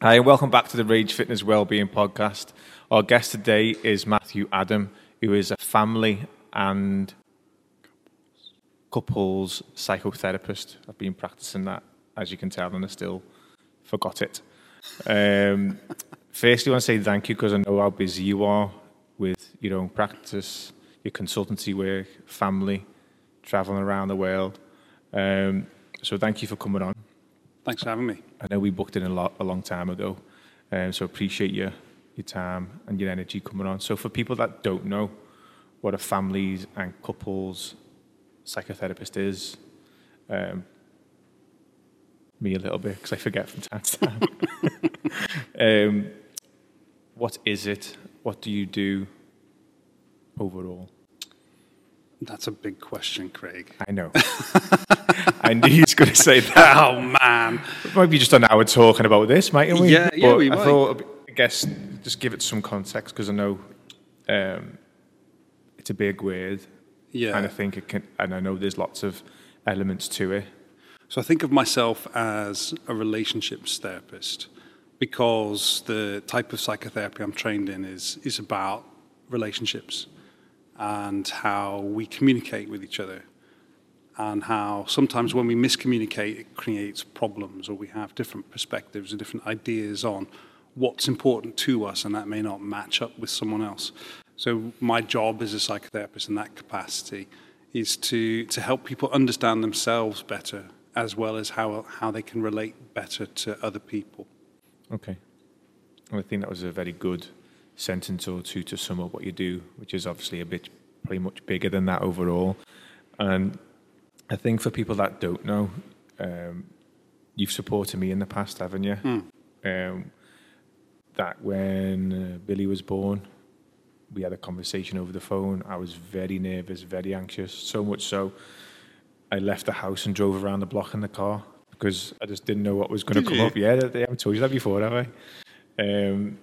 Hi, and welcome back to the Rage Fitness Wellbeing Podcast. Our guest today is Matthew Adam, who is a family and couples psychotherapist. I've been practicing that, as you can tell, and I still forgot it. Um, firstly, I want to say thank you because I know how busy you are with your own practice, your consultancy work, family, traveling around the world. Um, so thank you for coming on. Thanks for having me. I know we booked in a, lot, a long time ago, um, so appreciate your, your time and your energy coming on. So for people that don't know what a families and couples psychotherapist is, um, me a little bit because I forget from time to time. um, what is it? What do you do overall? That's a big question, Craig. I know. I knew he was going to say that. Oh man, Maybe just an hour talking about this, mightn't we? Yeah, yeah, But we I might. thought, I guess, just give it some context because I know um, it's a big word, yeah. and I think it can, and I know there's lots of elements to it. So I think of myself as a relationships therapist because the type of psychotherapy I'm trained in is is about relationships and how we communicate with each other and how sometimes when we miscommunicate it creates problems or we have different perspectives and different ideas on what's important to us and that may not match up with someone else. So my job as a psychotherapist in that capacity is to to help people understand themselves better as well as how how they can relate better to other people. Okay. I think that was a very good sentence or two to sum up what you do, which is obviously a bit pretty much bigger than that overall. And I think for people that don't know, um, you've supported me in the past, haven't you? Um, that when uh, Billy was born, we had a conversation over the phone. I was very nervous, very anxious, so much so I left the house and drove around the block in the car because I just didn't know what was going to come you? up. Yeah, they haven't told you that before, have I? Um,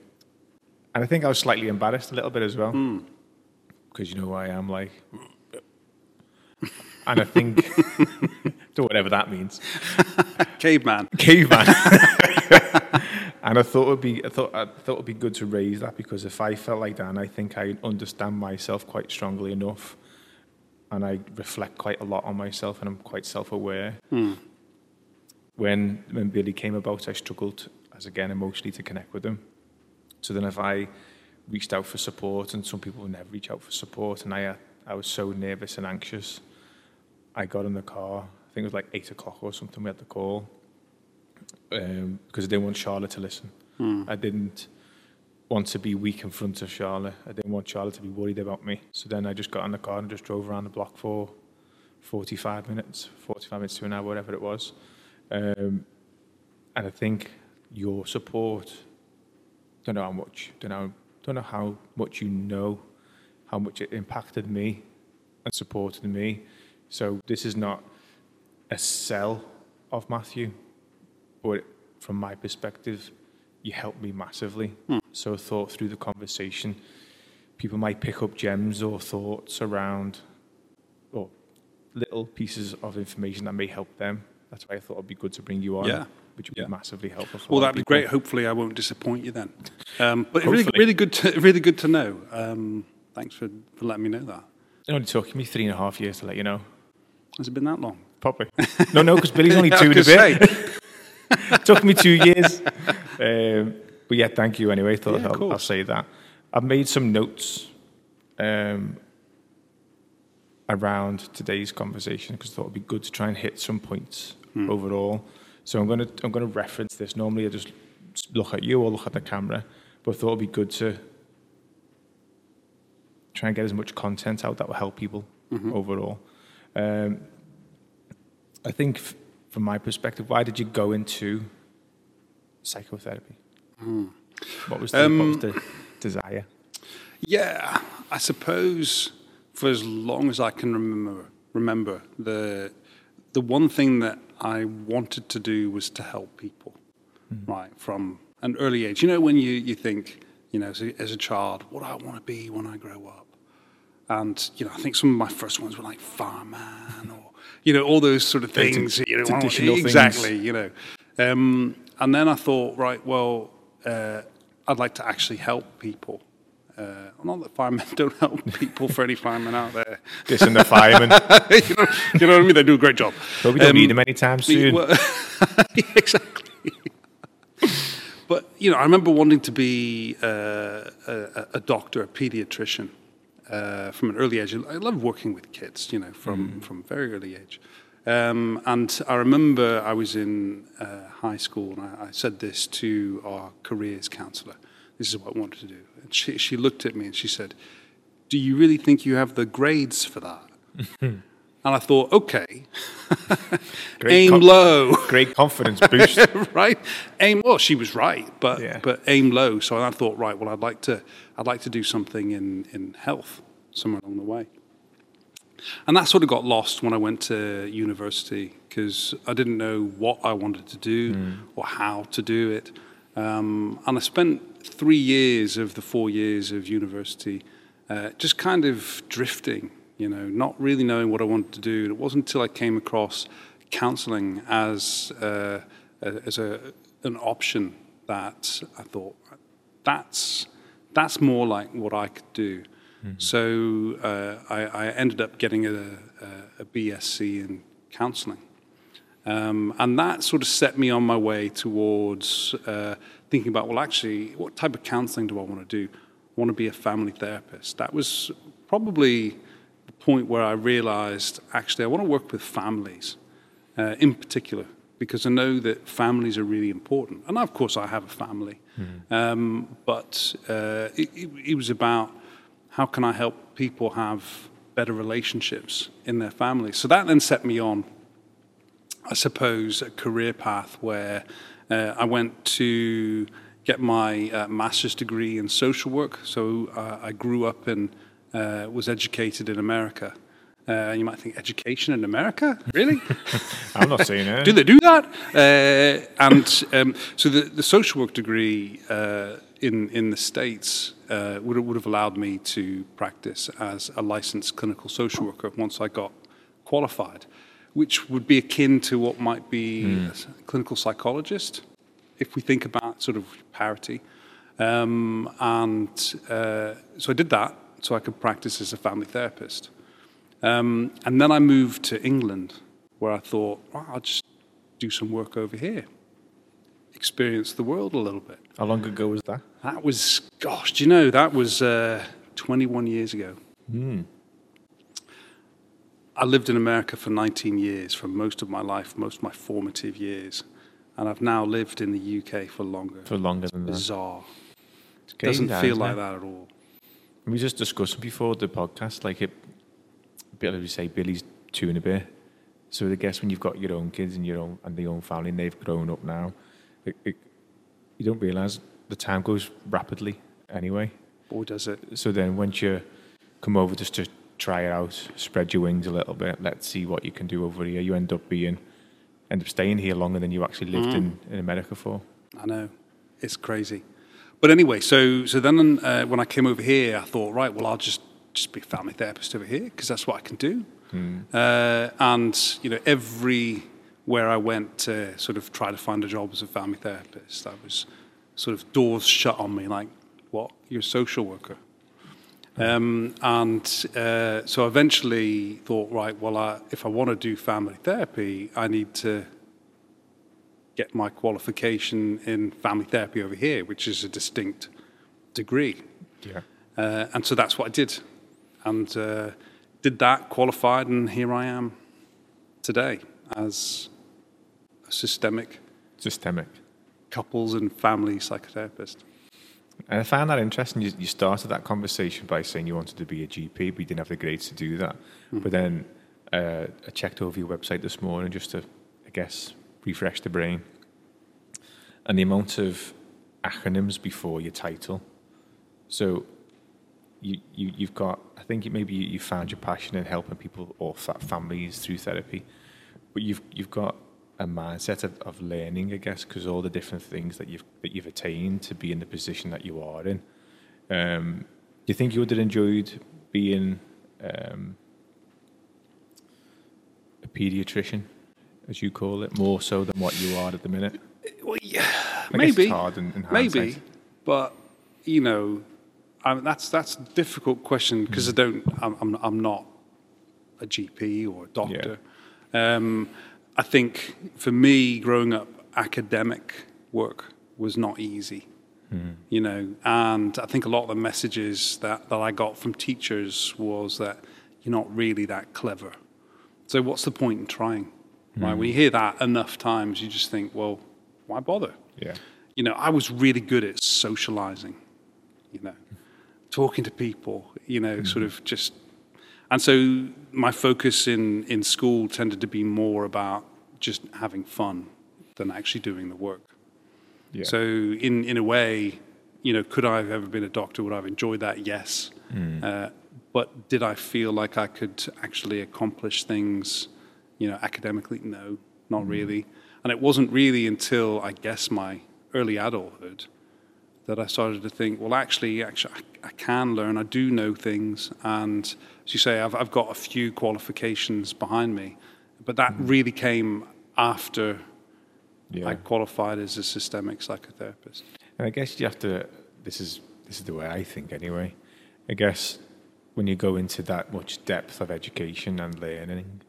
and I think I was slightly embarrassed a little bit as well hmm. because you know who I am, like. And I think, so whatever that means, Caveman. caveman. and I thought it would be, I thought, I thought it would be good to raise that because if I felt like that, and I think I understand myself quite strongly enough, and I reflect quite a lot on myself, and I'm quite self-aware. Hmm. When when Billy came about, I struggled as again emotionally to connect with him. So then, if I reached out for support, and some people would never reach out for support, and I uh, I was so nervous and anxious, I got in the car. I think it was like eight o'clock or something. We had the call um, because I didn't want Charlotte to listen. I didn't want to be weak in front of Charlotte. I didn't want Charlotte to be worried about me. So then I just got in the car and just drove around the block for 45 minutes, 45 minutes to an hour, whatever it was. Um, and I think your support, don't know how much, don't know, don't know how much you know, how much it impacted me and supported me. So this is not a sell of Matthew, but from my perspective, you helped me massively. Hmm. So I thought through the conversation, people might pick up gems or thoughts around, or little pieces of information that may help them. That's why I thought it'd be good to bring you on, Yeah. Which would Yeah. be massively helpful. For Well, that'd be people. great. Hopefully, I won't disappoint you then. Um, but really, really good, to, really good to know. Um, thanks for, for letting me know that. It only took me three and a half years to let you know. Has it been that long? Probably. No, no, because Billy's only two a bit. took me two years. Um, but yeah, thank you anyway. Thought Yeah, I'll, I'll say that. I've made some notes um, around today's conversation because I thought it'd be good to try and hit some points Hmm. overall. So I'm gonna I'm gonna reference this. Normally I just look at you or look at the camera, but I thought it'd be good to try and get as much content out that will help people Mm-hmm. overall. Um, I think, f- from my perspective, why did you go into psychotherapy? What was the, what was the desire? yeah, I suppose for as long as I can remember, remember the the one thing that I wanted to do was to help people, right from an early age. You know, when you you think, you know, as a, as a child, what do I want to be when I grow up? And you know, I think some of my first ones were like fireman or you know all those sort of things. you know, traditional things. exactly. You know, um, and then I thought, right, well, uh, I'd like to actually help people. Uh, not that firemen don't help people for any firemen out there. Dissing the firemen. you, know, you know what I mean? They do a great job. But we don't Um, need them anytime soon. well, yeah, exactly. but you know, I remember wanting to be uh, a, a doctor, a pediatrician, uh, from an early age. I love working with kids, you know, from from very early age. Um, and I remember I was in uh, high school, and I, I said this to our careers counsellor. This is what I wanted to do. She, she looked at me and she said, "Do you really think you have the grades for that?" and I thought, okay, aim con- low. Great confidence boost. right? Aim well, she was right, but Yeah. but aim low. So I thought, right, well, I'd like to I'd like to do something in in health somewhere along the way. And that sort of got lost when I went to university because I didn't know what I wanted to do or how to do it. Um, and I spent three years of the four years of university uh, just kind of drifting, you know, not really knowing what I wanted to do. And it wasn't until I came across counseling as, uh, as a, an option that I thought, that's, that's more like what I could do. So uh, I, I ended up getting a, a, a BSc in counseling. Um, and that sort of set me on my way towards uh, thinking about, well, actually, what type of counseling do I want to do? I want to be a family therapist. That was probably the point where I realized, actually, I want to work with families uh, in particular, because I know that families are really important. And of course, I have a family. Um, but uh, it, it, it was about how can I help people have better relationships in their families. So that then set me on I suppose, a career path where uh, I went to get my uh, master's degree in social work. So uh, I grew up and uh, was educated in America. Uh, you might think, education in America? Really? I'm not saying it. do they do that? Uh, and um, so the, the social work degree uh, in, in the States uh, would, would have allowed me to practice as a licensed clinical social worker once I got qualified, which would be akin to what might be a clinical psychologist, if we think about sort of parity. Um, and uh, so I did that so I could practice as a family therapist. Um, and then I moved to England, where I thought, well, I'll just do some work over here, experience the world a little bit. How long ago was that? That was, gosh, do you know, that was uh, 21 years ago. I lived in America for 19 years, for most of my life, most of my formative years. And I've now lived in the UK for longer. For longer than that. Bizarre. Doesn't feel like it? that at all. We were just discussing before the podcast, like it, Billy would say Billy's two and a bit. So I guess when you've got your own kids and your own and the own family and they've grown up now, it, it, you don't realise the time goes rapidly anyway. Boy, does it. So then once you come over just to try it out, spread your wings a little bit, let's see what you can do over here. You end up being, end up staying here longer than you actually lived in, in America for. I know. It's crazy. But anyway, so so then uh, when I came over here, I thought, right, well, I'll just just be a family therapist over here because that's what I can do. Uh, and you know, everywhere I went to sort of try to find a job as a family therapist, I was sort of doors shut on me, like, what? You're a social worker. Um, and uh, so I eventually thought, right, well, I, if I want to do family therapy, I need to get my qualification in family therapy over here, which is a distinct degree. Yeah. Uh, and so that's what I did. And uh, did that, qualified, and here I am today as a systemic Systemic. couples and family psychotherapist. And I found that interesting. You, you started that conversation by saying you wanted to be a GP, but you didn't have the grades to do that. But then uh, I checked over your website this morning just to, I guess, refresh the brain. And the amount of acronyms before your title. So you, you, you've got, I think maybe you, you found your passion in helping people or fa- families through therapy, but you've, you've got a mindset of, of learning, I guess, because all the different things that you've, that you've attained to be in the position that you are in. Um, do you think you would have enjoyed being um, a pediatrician, as you call it, more so than what you are at the minute? Well, yeah, I maybe, it's hard in- in maybe, but you know, I that's that's a difficult question because I don't. I'm, I'm I'm not a GP or a doctor. Um, I think for me, growing up, academic work was not easy. Hmm. You know, and I think a lot of the messages that, that I got from teachers was that you're not really that clever. So what's the point in trying? Right? When you hmm. hear that enough times, you just think, well, why bother? Yeah. you know, I was really good at socializing, you know, talking to people, you know, sort hmm. of just. And so my focus in, in school tended to be more about just having fun than actually doing the work. Yeah. So, in, in a way, you know, could I have ever been a doctor? Would I have enjoyed that? Yes. Uh, but did I feel like I could actually accomplish things, you know, academically? No, not really. And it wasn't really until I guess my early adulthood that I started to think, well, actually, actually, I, I can learn. I do know things, and as you say, I've, I've got a few qualifications behind me. But that hmm. really came after yeah. I qualified as a systemic psychotherapist. And I guess you have to. This is this is the way I think anyway. I guess when you go into that much depth of education and learning,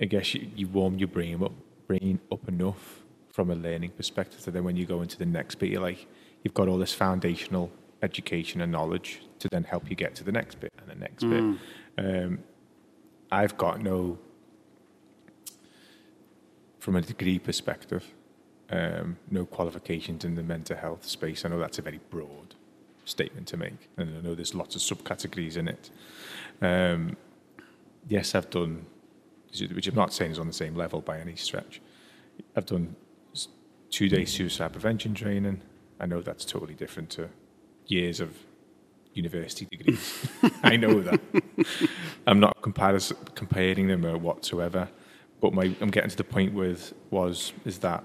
I guess you, you warm your brain up, brain up enough from a learning perspective. So then when you go into the next bit, you're like, you've got all this foundational education and knowledge to then help you get to the next bit and the next bit. Um, I've got no, from a degree perspective, um, no qualifications in the mental health space. I know that's a very broad statement to make, and I know there's lots of subcategories in it. Um, yes, I've done, which I'm not saying is on the same level by any stretch. I've done two-day suicide prevention training. I know that's totally different to years of university degrees. I know that. I'm not comparis- comparing them uh, whatsoever. But my, I'm getting to the point with was is that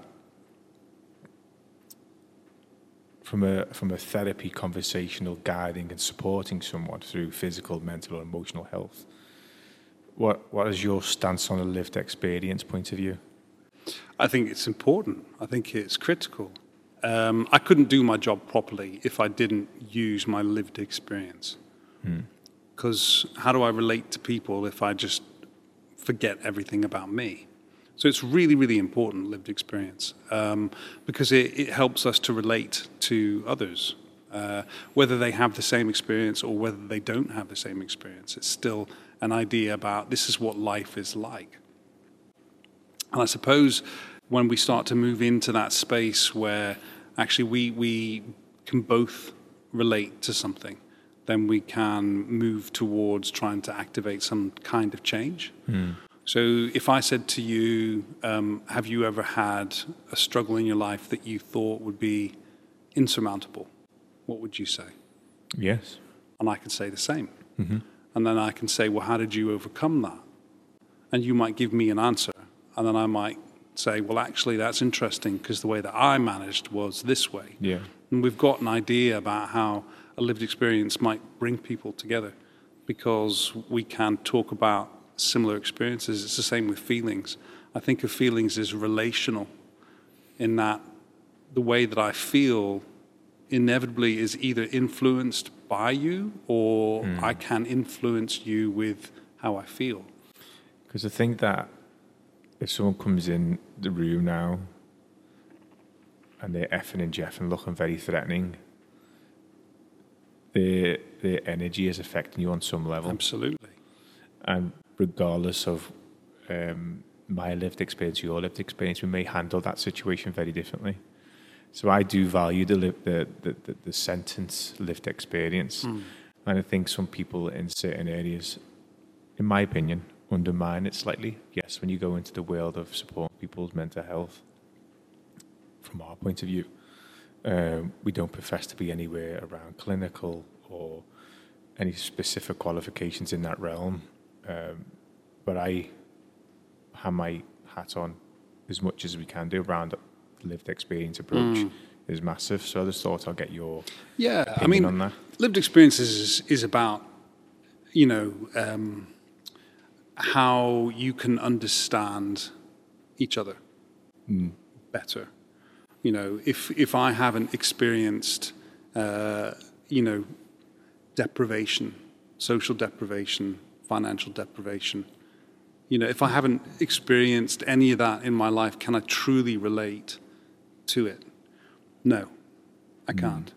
from a from a therapy, conversational guiding and supporting someone through physical, mental, or emotional health. What what is your stance on a lived experience point of view? I think it's important. I think it's critical. Um, I couldn't do my job properly if I didn't use my lived experience. Because how do I relate to people if I just forget everything about me? So it's really, really important lived experience um, because it, it helps us to relate to others, uh, whether they have the same experience or whether they don't have the same experience. It's still an idea about this is what life is like. And I suppose when we start to move into that space where actually we, we can both relate to something, then we can move towards trying to activate some kind of change. So if I said to you, um, have you ever had a struggle in your life that you thought would be insurmountable? What would you say? Yes. And I can say the same. And then I can say, well, how did you overcome that? And you might give me an answer. And then I might say, well, actually, that's interesting because the way that I managed was this way. Yeah. And we've got an idea about how a lived experience might bring people together because we can talk about similar experiences. It's the same with feelings. I think of feelings as relational in that the way that I feel inevitably is either influenced by you or hmm. I can influence you with how I feel. Because I think that if someone comes in the room now and they're effing and jeffing, looking very threatening, their their energy is affecting you on some level. Absolutely. and regardless of um, my lived experience, your lived experience, we may handle that situation very differently. So I do value the li- the, the, the, the sentence lived experience, and I think some people in certain areas, in my opinion, undermine it slightly. Yes, when you go into the world of supporting people's mental health, from our point of view, um, we don't profess to be anywhere around clinical or any specific qualifications in that realm. Um, but I have my hat on as much as we can do around the lived experience approach is massive. So I just thought I'll get your Yeah, I mean, lived experiences is, is about, you know, um, how you can understand each other better. You know, if if I haven't experienced, uh, you know, deprivation, social deprivation, financial deprivation, you know, if I haven't experienced any of that in my life, can I truly relate to it? No, I can't.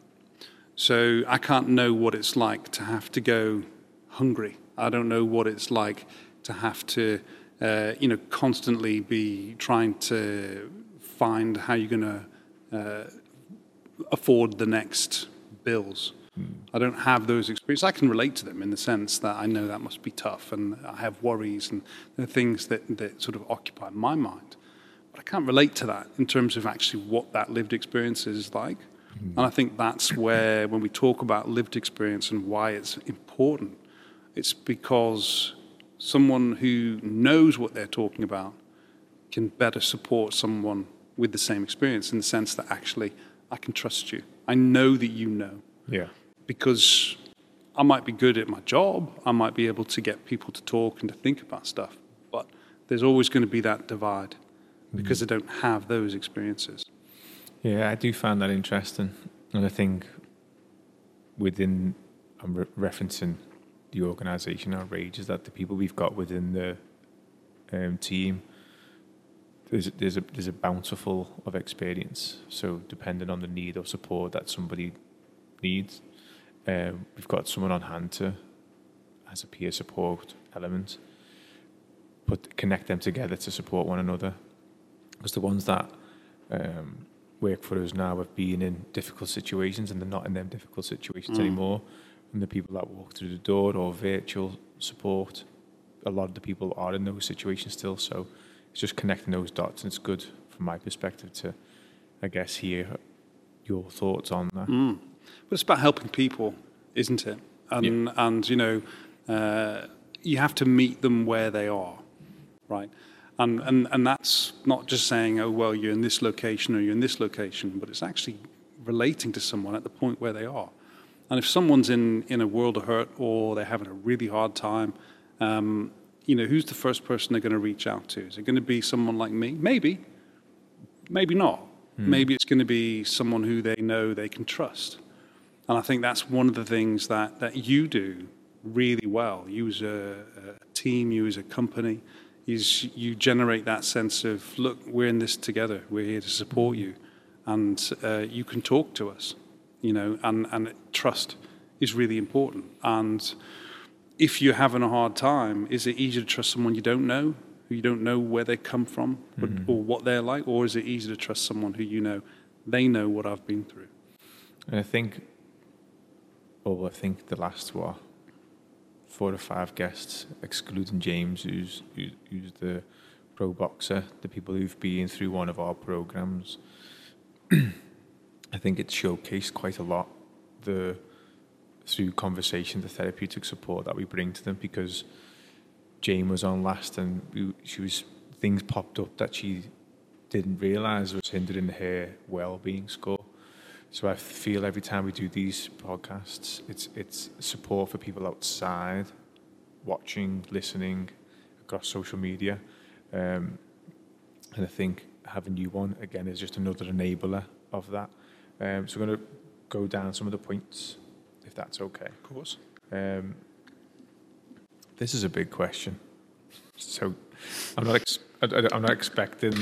So I can't know what it's like to have to go hungry. I don't know what it's like to have to, uh, you know, constantly be trying to find how you're going to uh, afford the next bills. I don't have those experiences. I can relate to them in the sense that I know that must be tough, and I have worries and the things that, that sort of occupy my mind. But I can't relate to that in terms of actually what that lived experience is like. And I think that's where, when we talk about lived experience and why it's important, it's because someone who knows what they're talking about can better support someone with the same experience in the sense that actually I can trust you. I know that you know Yeah. because I might be good at my job, I might be able to get people to talk and to think about stuff, but there's always going to be that divide because mm. I don't have those experiences. Yeah, I do find that interesting, and I think within I'm re- referencing the organisation outrage is that the people we've got within the um, team there's there's a there's a bountiful of experience. So depending on the need or support that somebody needs, um, we've got someone on hand to as a peer support element, put connect them together to support one another. Because the ones that um, work for us now have been in difficult situations and they're not in them difficult situations anymore. And the people that walk through the door or virtual support, a lot of the people are in those situations still. So it's just connecting those dots, and it's good from my perspective to, I guess, hear your thoughts on that. But it's about helping people, isn't it? And and you know, uh, you have to meet them where they are, right? And and and that's not just saying, oh well, you're in this location or you're in this location, but it's actually relating to someone at the point where they are. And if someone's in in a world of hurt or they're having a really hard time, um, you know, who's the first person they're going to reach out to? Is it going to be someone like me? Maybe, maybe not. Maybe it's going to be someone who they know they can trust. And I think that's one of the things that, that you do really well. You as a, a team, you as a company, is you generate that sense of, look, we're in this together. We're here to support you. And uh, you can talk to us, you know, and, and trust is really important. And if you're having a hard time, is it easier to trust someone you don't know, who you don't know where they come from but, mm-hmm. or what they're like? Or is it easier to trust someone who you know, they know what I've been through? And I think, well, I think the last what four or five guests, excluding James, who's who- who's the pro boxer, the people who've been through one of our programs. I think it's showcased quite a lot the through conversation, the therapeutic support that we bring to them because Jane was on last and we, she was things popped up that she didn't realise was hindering her well-being score. So I feel every time we do these podcasts, it's it's support for people outside, watching, listening, across social media, um, and I think having you on again is just another enabler of that. Um, so we're going to go down some of the points, if that's okay. Of course. Um, this is a big question. So I'm not ex- I'm not expecting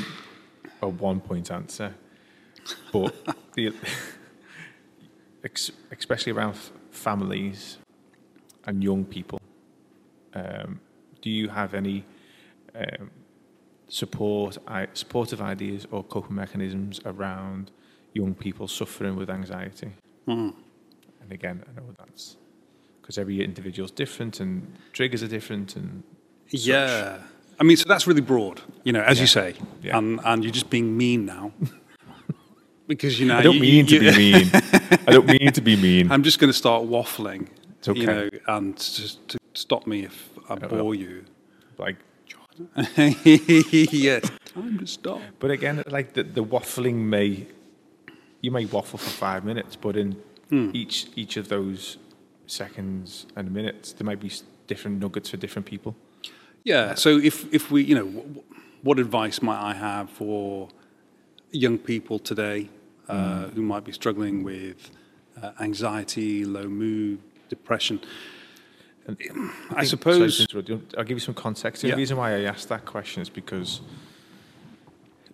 a one point answer, but the, especially around f- families and young people, um, do you have any um, support, I, supportive ideas or coping mechanisms around young people suffering with anxiety? Mm. And again, I know that's because every individual's different and triggers are different and such. Yeah. I mean, so that's really broad, you know, as you say, Yeah. and and you're just being mean now, because you know I don't you- mean to be mean. I don't mean to be mean. I'm just going to start waffling, It's okay. you know, and just to stop me if I bore you. Like, yes, time to stop. but again, like the, the waffling may you may waffle for five minutes, but in Hmm. each each of those seconds and minutes, there might be different nuggets for different people. Yeah. So if if we, you know, wh- what advice might I have for young people today uh, who might be struggling with uh, anxiety, low mood, depression. I, think- suppose. sorry to interrupt you. I'll give you some context. The Yeah. reason why I asked that question is because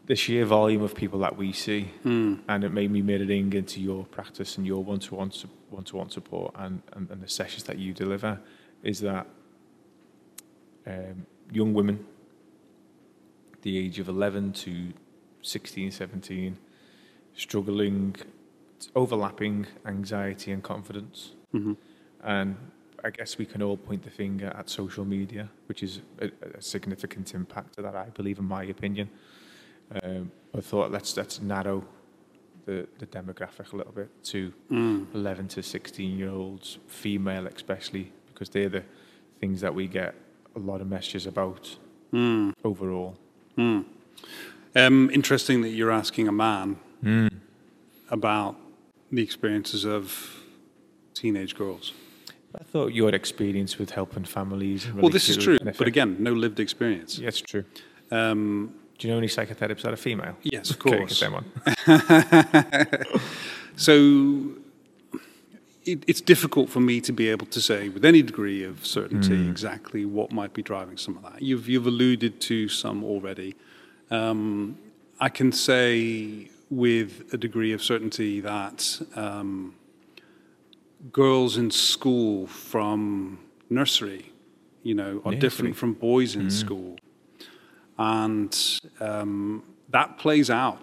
the sheer volume of people that we see, Hmm. and it made me mirroring into your practice and your one-to-one one-to-one support and, and, and the sessions that you deliver, is that um, young women, the age of 11 to 16, 17, struggling, overlapping anxiety and confidence. Mhm. And I guess we can all point the finger at social media, which is a, a significant impact to that, I believe, in my opinion. Um, I thought let's let's narrow the, the demographic a little bit to Mm. 11 to 16 year olds, female especially, because they're the things that we get a lot of messages about Mm. overall. Mm. Um, interesting that you're asking a man about the experiences of teenage girls. I thought your experience with helping families. Well, this is true, but again, no lived experience. yeah, true. Um, Do you know any psychotherapists that are female? yes, of course. So it, it's difficult for me to be able to say with any degree of certainty exactly what might be driving some of that. You've, you've alluded to some already. Um, I can say with a degree of certainty that um, girls in school from nursery, you know, are Nursery. different from boys in school. And um, that plays out,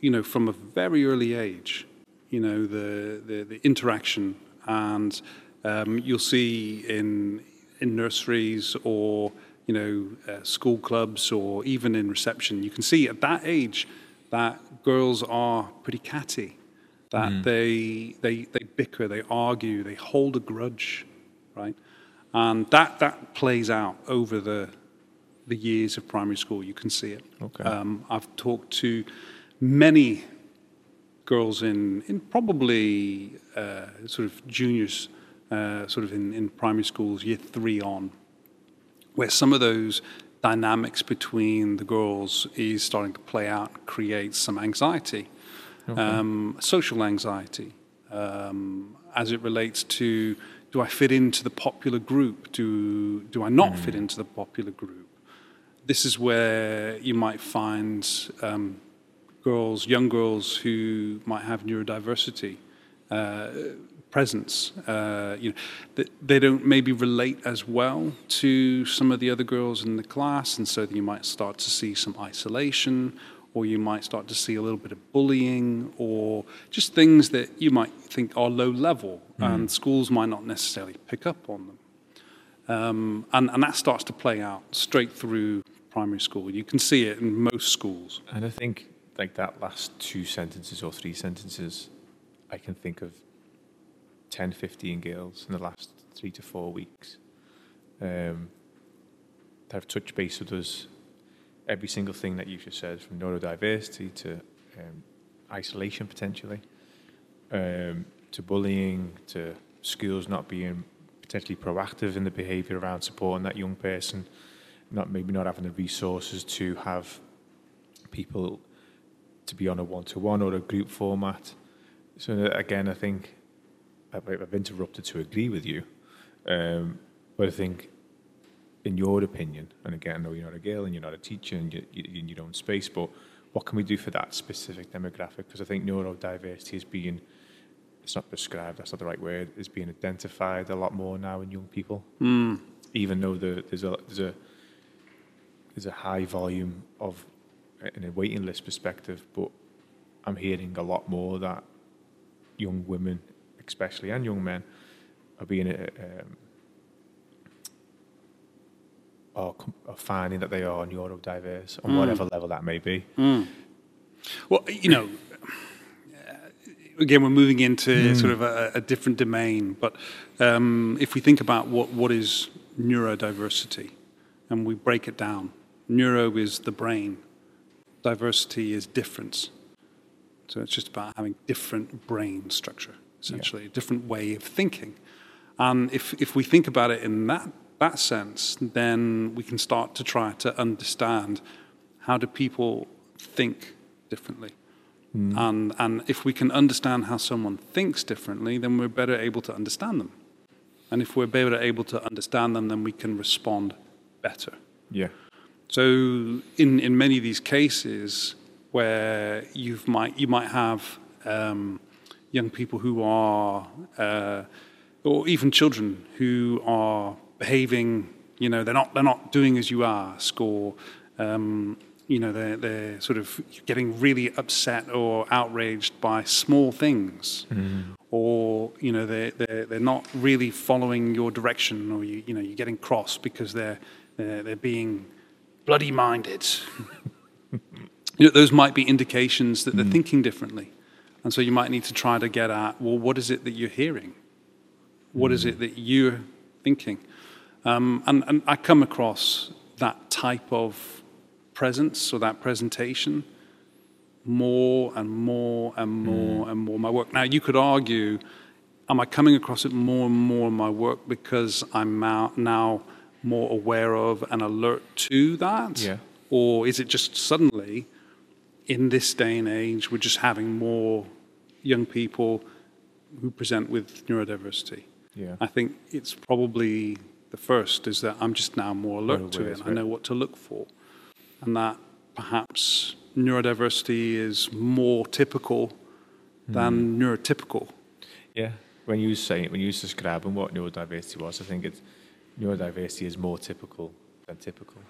you know, from a very early age, you know, the, the, the interaction. And um, you'll see in, in nurseries or, you know, uh, school clubs or even in reception, you can see at that age that girls are pretty catty, that they, they, they bicker, they argue, they hold a grudge, right? And that, that plays out over the, the years of primary school. You can see it. Okay. Um, I've talked to many girls in, in probably uh, sort of juniors, uh, sort of in, in primary schools, year three on, where some of those dynamics between the girls is starting to play out and create some anxiety, um, social anxiety, um, as it relates to do I fit into the popular group? Do, do I not fit into the popular group? This is where you might find um, girls, young girls who might have neurodiversity uh, presence. Uh, you know, that they don't maybe relate as well to some of the other girls in the class, and so you might start to see some isolation, or you might start to see a little bit of bullying, or just things that you might think are low level, and schools might not necessarily pick up on them. Um, and, and that starts to play out straight through primary school. You can see it in most schools. And I think like that last two sentences or three sentences, I can think of 10, 15 girls in the last three to four weeks um, have touched base with us. Every single thing that you've just said, from neurodiversity to um, isolation potentially, um, to bullying, to schools not being potentially proactive in the behaviour around supporting that young person, not maybe not having the resources to have people to be on a one-to-one or a group format. So again, I think I've, interrupted to agree with you, um, but I think, in your opinion, and again, I know you're not a girl and you're not a teacher and you, you, in your own space, but what can we do for that specific demographic? Because I think neurodiversity is being, it's not prescribed, that's not the right word, is being identified a lot more now in young people. Even though the, there's a there's a there's a high volume of in a waiting list perspective, but I'm hearing a lot more that young women, especially and young men, are being uh, um, are, are finding that they are neurodiverse on whatever level that may be. Well, you know, again, we're moving into sort of a, a different domain. But um, if we think about what, what is neurodiversity, and we break it down, neuro is the brain, diversity is difference. So it's just about having different brain structure, essentially, a different way of thinking. And if, if we think about it in that, that sense, then we can start to try to understand how do people think differently. And, and if we can understand how someone thinks differently, then we're better able to understand them. And if we're better able to understand them, then we can respond better. Yeah. So in, in many of these cases where you might you might have um, young people who are uh, or even children who are behaving, you know, they're not they're not doing as you ask, or um, you know, they're they're sort of getting really upset or outraged by small things, mm-hmm. or you know, they they're they're not really following your direction, or you you know, you're getting cross because they're they're, they're being bloody minded. you know, those might be indications that they're mm-hmm. thinking differently. And so you might need to try to get at, well, what is it that you're hearing? What is it mm-hmm. that you're thinking? Um, and, and I come across that type of presence or that presentation more and more and more and more my work. Now, you could argue, am I coming across it more and more in my work because I'm now, now more aware of and alert to that? Yeah. Or is it just suddenly, in this day and age, we're just having more young people who present with neurodiversity? Yeah. I think it's probably the first is that I'm just now more alert to it. to I know what to look for. And that perhaps neurodiversity is more typical than Hmm. neurotypical. Yeah. When you say when you was describing what neurodiversity was, I think it's neurodiversity is more typical than typical,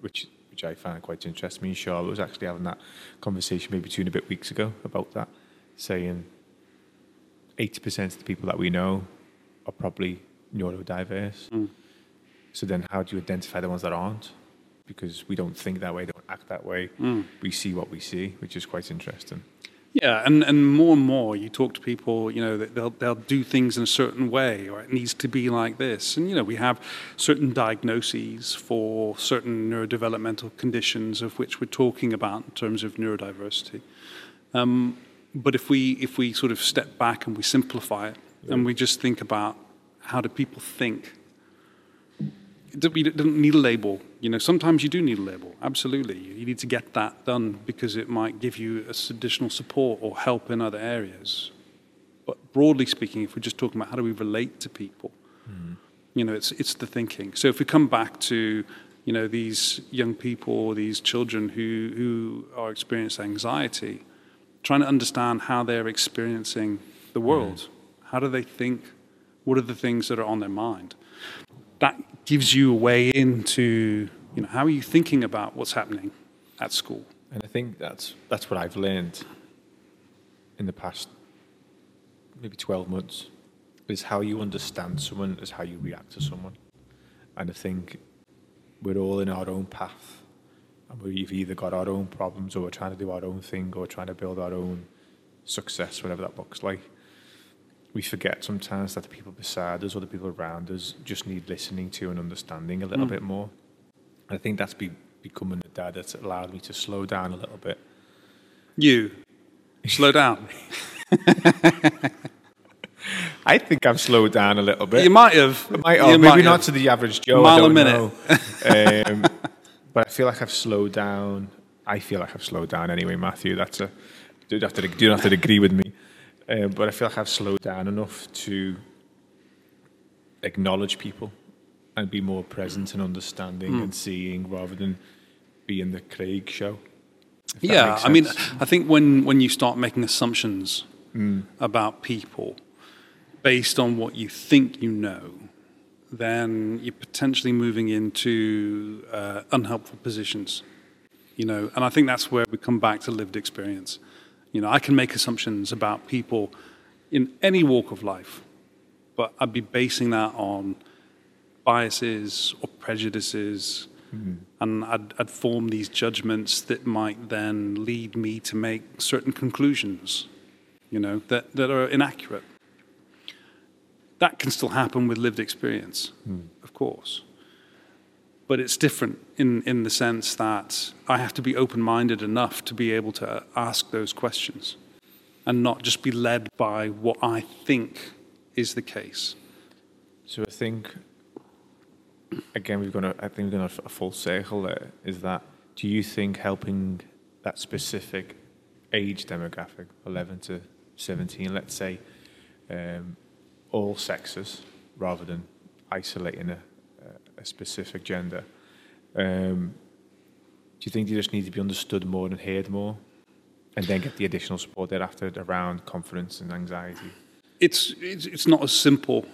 which which I find quite interesting. Me and Charlotte was actually having that conversation maybe two and a bit weeks ago about that, saying eighty percent of the people that we know are probably neurodiverse. So then, how do you identify the ones that aren't? Because we don't think that way, don't act that way. We see what we see, which is quite interesting. Yeah, and, and more and more you talk to people, you know, that they'll, they'll do things in a certain way or it needs to be like this. And, you know, we have certain diagnoses for certain neurodevelopmental conditions of which we're talking about in terms of neurodiversity. Um, but if we, if we sort of step back and we simplify it and we just think about how do people think, we don't need a label. You know, sometimes you do need a label. Absolutely, you need to get that done because it might give you additional support or help in other areas. But broadly speaking, if we're just talking about how do we relate to people, mm-hmm. you know, it's it's the thinking. So if we come back to you know these young people, these children who who are experiencing anxiety, trying to understand how they're experiencing the mm-hmm. world. How do they think? What are the things that are on their mind? That gives you a way into, you know, how are you thinking about what's happening at school? And I think that's that's what I've learned in the past maybe 12 months is how you understand someone is how you react to someone. And I think we're all in our own path. And we've either got our own problems or we're trying to do our own thing or trying to build our own success, whatever that looks like. We forget sometimes that the people beside us or the people around us just need listening to and understanding a little bit more. I think that's be, becoming a dad that's allowed me to slow down a little bit. You, slow down. I think I've slowed down a little bit. You might have. I might have, maybe might not have. to the average Joe. Mile a minute. um, but I feel like I've slowed down. I feel like I've slowed down anyway, Matthew. that's a. You don't have to, you don't have to agree with me. Um, but I feel like I've slowed down enough to acknowledge people and be more present and understanding Hmm. and seeing rather than being in the Craig show. Yeah, I mean. I think when, when you start making assumptions Mm. about people based on what you think you know, then you're potentially moving into uh, unhelpful positions. You know, and I think that's where we come back to lived experience. You know, I can make assumptions about people in any walk of life, but I'd be basing that on biases or prejudices, mm-hmm. and I'd, I'd form these judgments that might then lead me to make certain conclusions, you know, that, that are inaccurate. That can still happen with lived experience, hmm. of course. But it's different in, in the sense that I have to be open minded enough to be able to ask those questions and not just be led by what I think is the case. So I think again we've gone. A, I think we've a, a full circle. There is that. Do you think helping that specific age demographic, 11 to 17, let's say, um, all sexes, rather than isolating a, a specific gender. Um, do you think they just need to be understood more and heard more, and then get the additional support thereafter around confidence and anxiety? It's it's, it's not as simple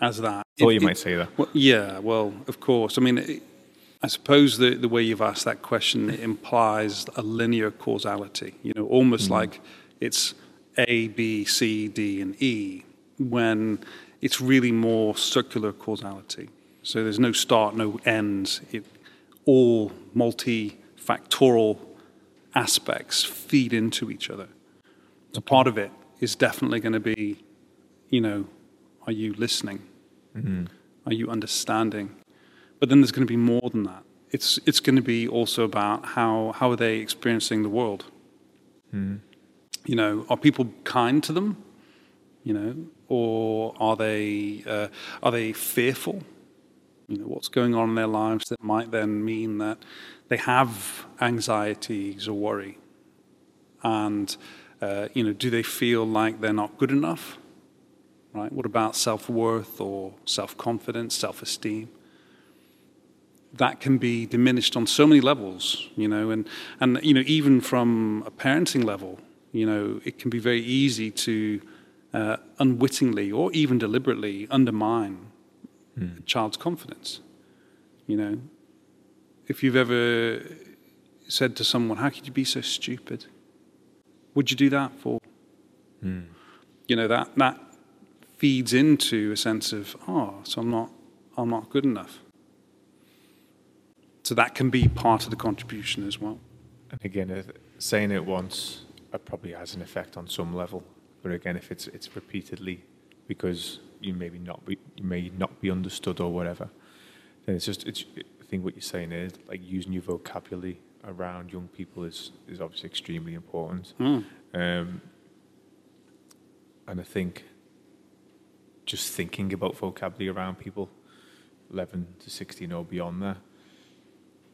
as that. Thought It- you it- might say that. Well, yeah, well, of course. I mean, it, I suppose the, the way you've asked that question it implies a linear causality, you know, almost like it's A, B, C, D, and E, when it's really more circular causality. So there's no start, no end. It, all multifactorial aspects feed into each other. So part of it is definitely going to be, you know, are you listening? Are you understanding? But then there's going to be more than that. It's it's going to be also about how how are they experiencing the world. You know, are people kind to them? You know, or are they uh, are they fearful? You know, what's going on in their lives that might then mean that they have anxieties or worry, and uh, you know, do they feel like they're not good enough? right? What about self worth or self confidence, self esteem? That can be diminished on so many levels, you know, and, and you know, even from a parenting level, you know, it can be very easy to uh, unwittingly or even deliberately undermine Hmm. a child's confidence. You know, if you've ever said to someone, "How could you be so stupid?" Would you do that for? Hmm. You know that that feeds into a sense of, oh, so I'm not, I'm not good enough. So that can be part of the contribution as well. And again, saying it once uh, probably has an effect on some level. But again, if it's it's repeatedly because you maybe not be, you may not be understood or whatever, then it's just it's. I think what you're saying is like using your vocabulary around young people is is obviously extremely important. Hmm. Um, and I think just thinking about vocabulary around people, 11 to 16 or beyond there,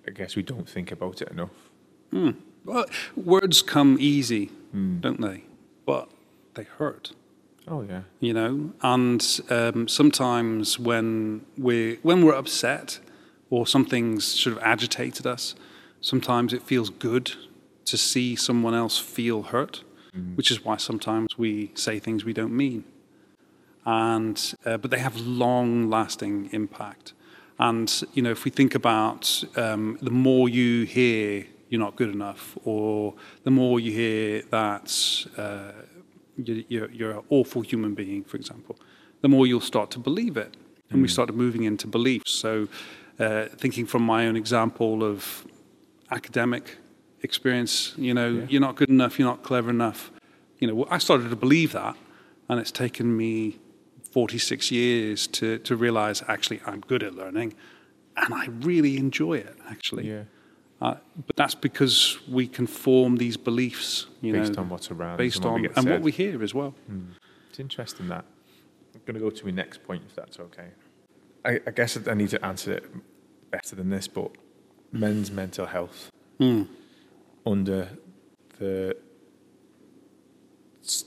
I guess we don't think about it enough. Hmm. Well, words come easy, hmm. don't they? But they hurt. Oh yeah. you know and um, sometimes when we when we're upset or something's sort of agitated us sometimes it feels good to see someone else feel hurt which is why sometimes we say things we don't mean. And uh, but they have long lasting impact. And you know if we think about um, the more you hear you're not good enough or the more you hear that uh, you're, you're an awful human being, for example, the more you'll start to believe it. And we start moving into beliefs. So, uh, thinking from my own example of academic experience, you know, you're not good enough, you're not clever enough. You know, I started to believe that, and it's taken me 46 years to, to realize actually I'm good at learning, and I really enjoy it, actually. Yeah. Uh, but that's because we can form these beliefs, you Based know, on what's around us based and what we on and what we hear as well. It's interesting that. I'm going to go to my next point, if that's okay. I, I guess I need to answer it better than this, but men's mental health under the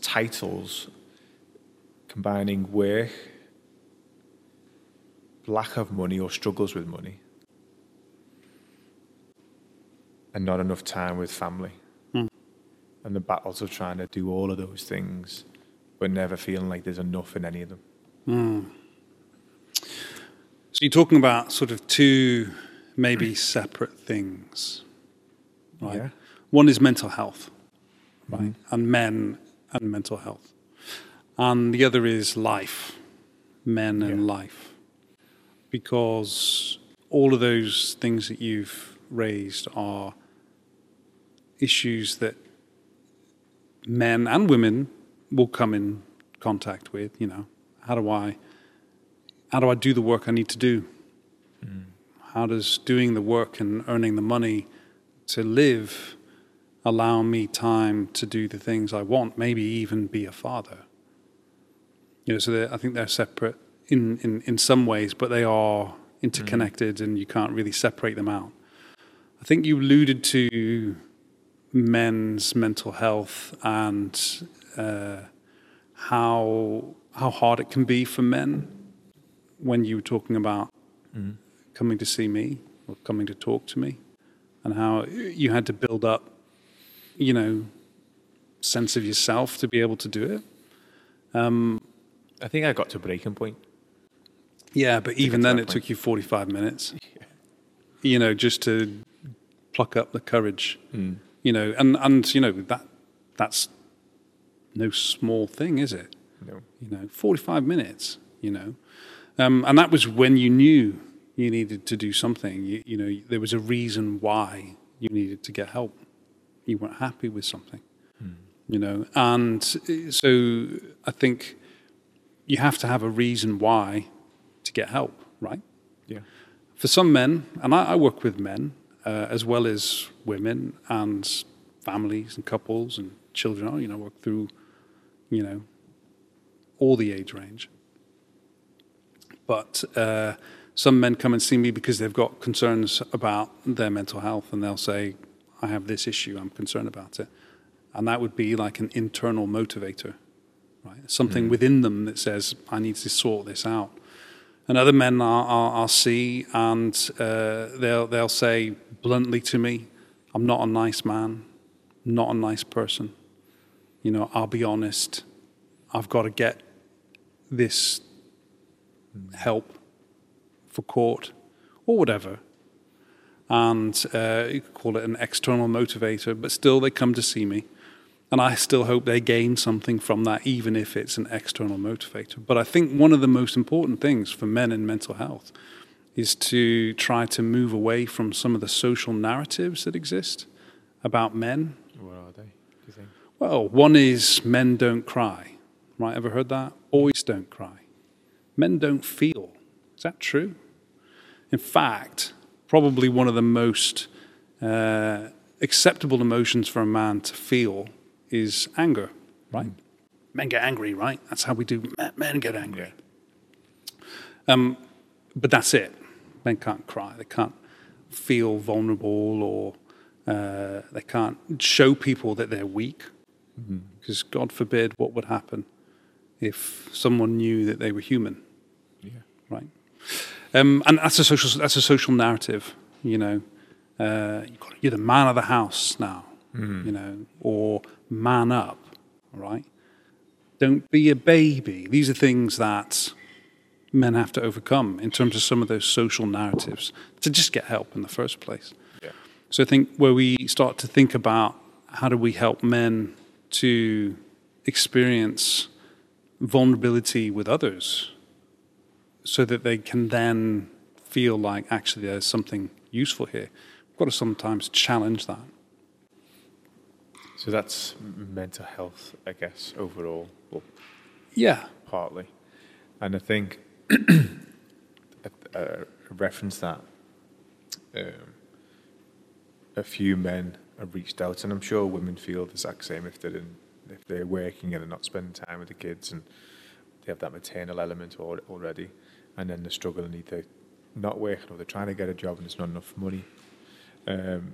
titles combining work, lack of money or struggles with money, and not enough time with family hmm. and the battles of trying to do all of those things, but never feeling like there's enough in any of them. Hmm. So you're talking about sort of two maybe separate things, right? Yeah. One is mental health, mm-hmm. right, and men and mental health, and the other is life, men and Yeah. life, because all of those things that you've raised are issues that men and women will come in contact with. You know, how do I how do I do the work I need to do? Hmm. How does doing the work and earning the money to live allow me time to do the things I want, maybe even be a father? You know, so I think they're separate in, in, in some ways, but they are hmm. interconnected and you can't really separate them out. I think you alluded to men's mental health and uh, how how hard it can be for men when you were talking about mm-hmm. coming to see me or coming to talk to me, and how you had to build up, you know, sense of yourself to be able to do it. Um, I think I got to breaking point. Yeah, but even then, it point. took you 45 minutes. You know, just to pluck up the courage. Mm. You know, and and you know that that's no small thing, is it? No. You know, 45 minutes. You know, um, and that was when you knew you needed to do something. You, you know, there was a reason why you needed to get help. You weren't happy with something. You know, and so I think you have to have a reason why to get help, right? Yeah. For some men, and I, I work with men uh, as well as women and families and couples and children. I, You know, work through, you know, all the age range. But uh, some men come and see me because they've got concerns about their mental health, and they'll say, "I have this issue. I'm concerned about it," and that would be like an internal motivator, right? Something within them that says, "I need to sort this out." And other men I'll, I'll, see, and uh, they'll they'll say bluntly to me, "I'm not a nice man, not a nice person. You know, I'll be honest. I've got to get this help for court or whatever." And uh, you could call it an external motivator, but still they come to see me. And I still hope they gain something from that, even if it's an external motivator. But I think one of the most important things for men in mental health is to try to move away from some of the social narratives that exist about men. What are they? Do you think? Well, one is men don't cry. Right? Ever heard that? Boys don't cry. Men don't feel. Is that true? In fact, probably one of the most uh, acceptable emotions for a man to feel is anger, right? Men get angry, right? That's how we do. Men- Men get angry. Um, but that's it. Men can't cry. They can't feel vulnerable or uh, they can't show people that they're weak. Because God forbid what would happen if someone knew that they were human, Yeah. right? Um, and that's a social that's a social narrative, you know. Uh, you're the man of the house now, you know, or man up, all right? Don't be a baby. These are things that men have to overcome in terms of some of those social narratives to just get help in the first place. Yeah. So I think where we start to think about how do we help men to experience vulnerability with others so that they can then feel like actually there's something useful here. We've got to sometimes challenge that. So that's mental health, I guess, overall, well, Yeah. partly. And I think I, I referenced that um, a few men have reached out, and I'm sure women feel the exact same if they're in, if they're working and they're not spending time with the kids, and they have that maternal element al- already, and then they're struggling either not working or they're trying to get a job and there's not enough money. Um,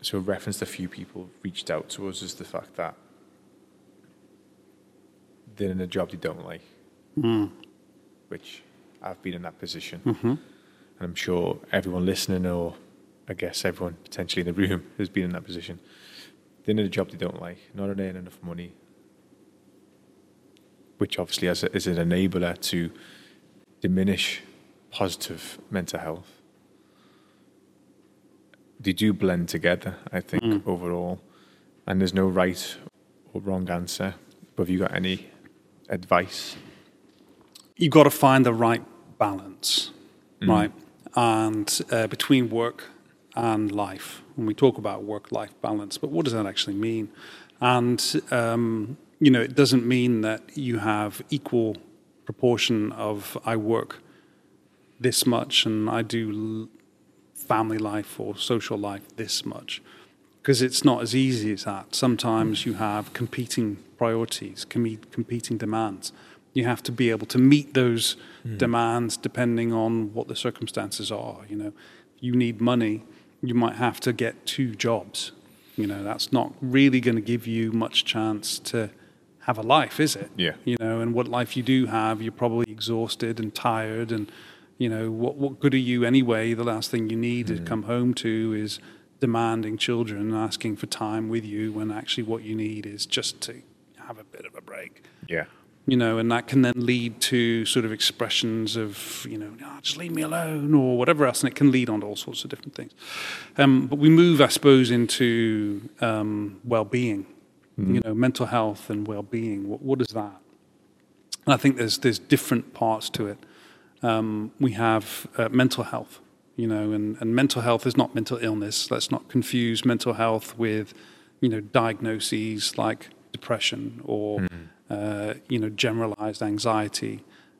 so referenced a few people reached out to us is the fact that they're in a job they don't like, hmm. which I've been in that position. Mm-hmm. And I'm sure everyone listening, or I guess everyone potentially in the room, has been in that position. They're in a job they don't like, not earning enough money, which obviously is an enabler to diminish positive mental health. They do blend together, I think, overall. And there's no right or wrong answer. But have you got any advice? you've got to find the right balance, right? And uh, between work and life. When we talk about work-life balance, but what does that actually mean? And um, you know, it doesn't mean that you have equal proportion of I work this much and I do family life or social life this much because it's not as easy as that. Sometimes you have competing priorities, com- competing demands. You have to be able to meet those hmm. demands depending on what the circumstances are. You know, you need money, you might have to get two jobs. You know, that's not really going to give you much chance to have a life, is it? Yeah. You know, and what life you do have, you're probably exhausted and tired, and you know, what what good are you anyway? The last thing you need to come home to is demanding children asking for time with you when actually what you need is just to have a bit of a break Yeah. you know, and that can then lead to sort of expressions of, you know, "Ah, just leave me alone or whatever else, and it can lead on to all sorts of different things. Um, but we move, I suppose, into um, well-being, you know, mental health and well-being. What, what is that? And I think there's there's different parts to it. Um, we have uh, mental health, you know, and, and mental health is not mental illness. Let's not confuse mental health with, you know, diagnoses like depression or, uh, you know, generalized anxiety.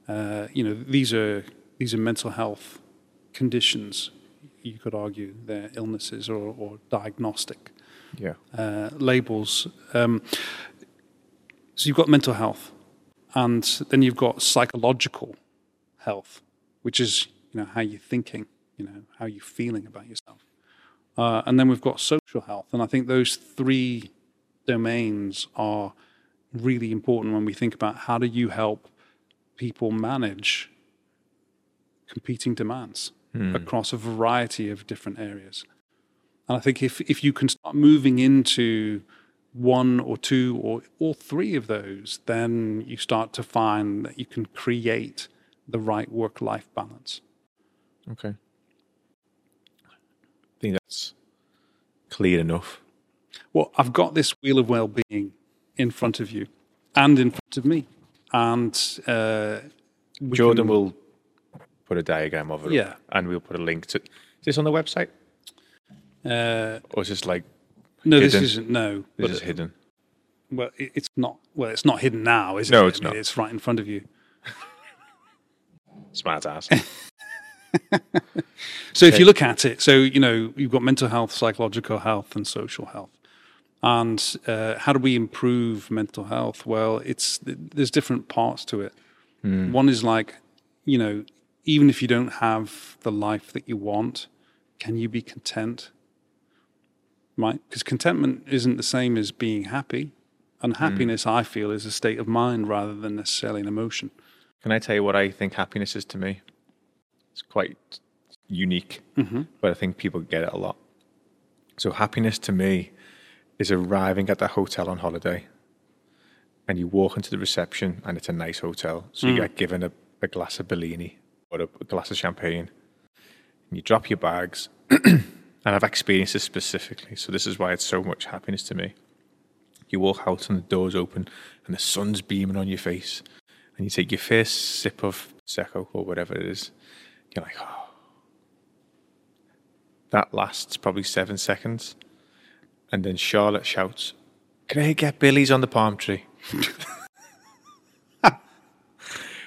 Uh, you know, these are these are mental health conditions. You could argue they're illnesses or, or diagnostic Yeah. uh, labels. Um, so you've got mental health, and then you've got psychological health, which is you know how you're thinking, you know how you're feeling about yourself, uh, and then we've got social health, and I think those three domains are really important when we think about how do you help people manage competing demands across a variety of different areas. And I think if, if you can start moving into one or two or all three of those, then you start to find that you can create the right work life balance. Okay. I think that's clear enough. Well, I've got this wheel of well being in front of you and in front of me. And uh, Jordan can- will put a diagram of it. Yeah. and we'll put a link to. Is this on the website, Uh, or is this like no, this isn't. No, this but is hidden? well, it's not. Well, it's not hidden now, is it? No, it's I mean, not. It's right in front of you. Smart ass. So if you look at it, so you know you've got mental health, psychological health, and social health. And uh, how do we improve mental health? Well, it's there's different parts to it. One is like, you know, even if you don't have the life that you want, can you be content? Right? Because contentment isn't the same as being happy. And happiness, I feel, is a state of mind rather than necessarily an emotion. Can I tell you what I think happiness is to me? It's quite unique, mm-hmm. but I think people get it a lot. So, happiness to me is arriving at the hotel on holiday and you walk into the reception and it's a nice hotel. So, you mm. get given a, a glass of Bellini or a, a glass of champagne and you drop your bags. and I've experienced this specifically. So, this is why it's so much happiness to me. You walk out and the doors open and the sun's beaming on your face and you take your first sip of Prosecco or whatever it is, you're like, oh. That lasts probably seven seconds. And then Charlotte shouts, Can I get Billy's on the palm tree?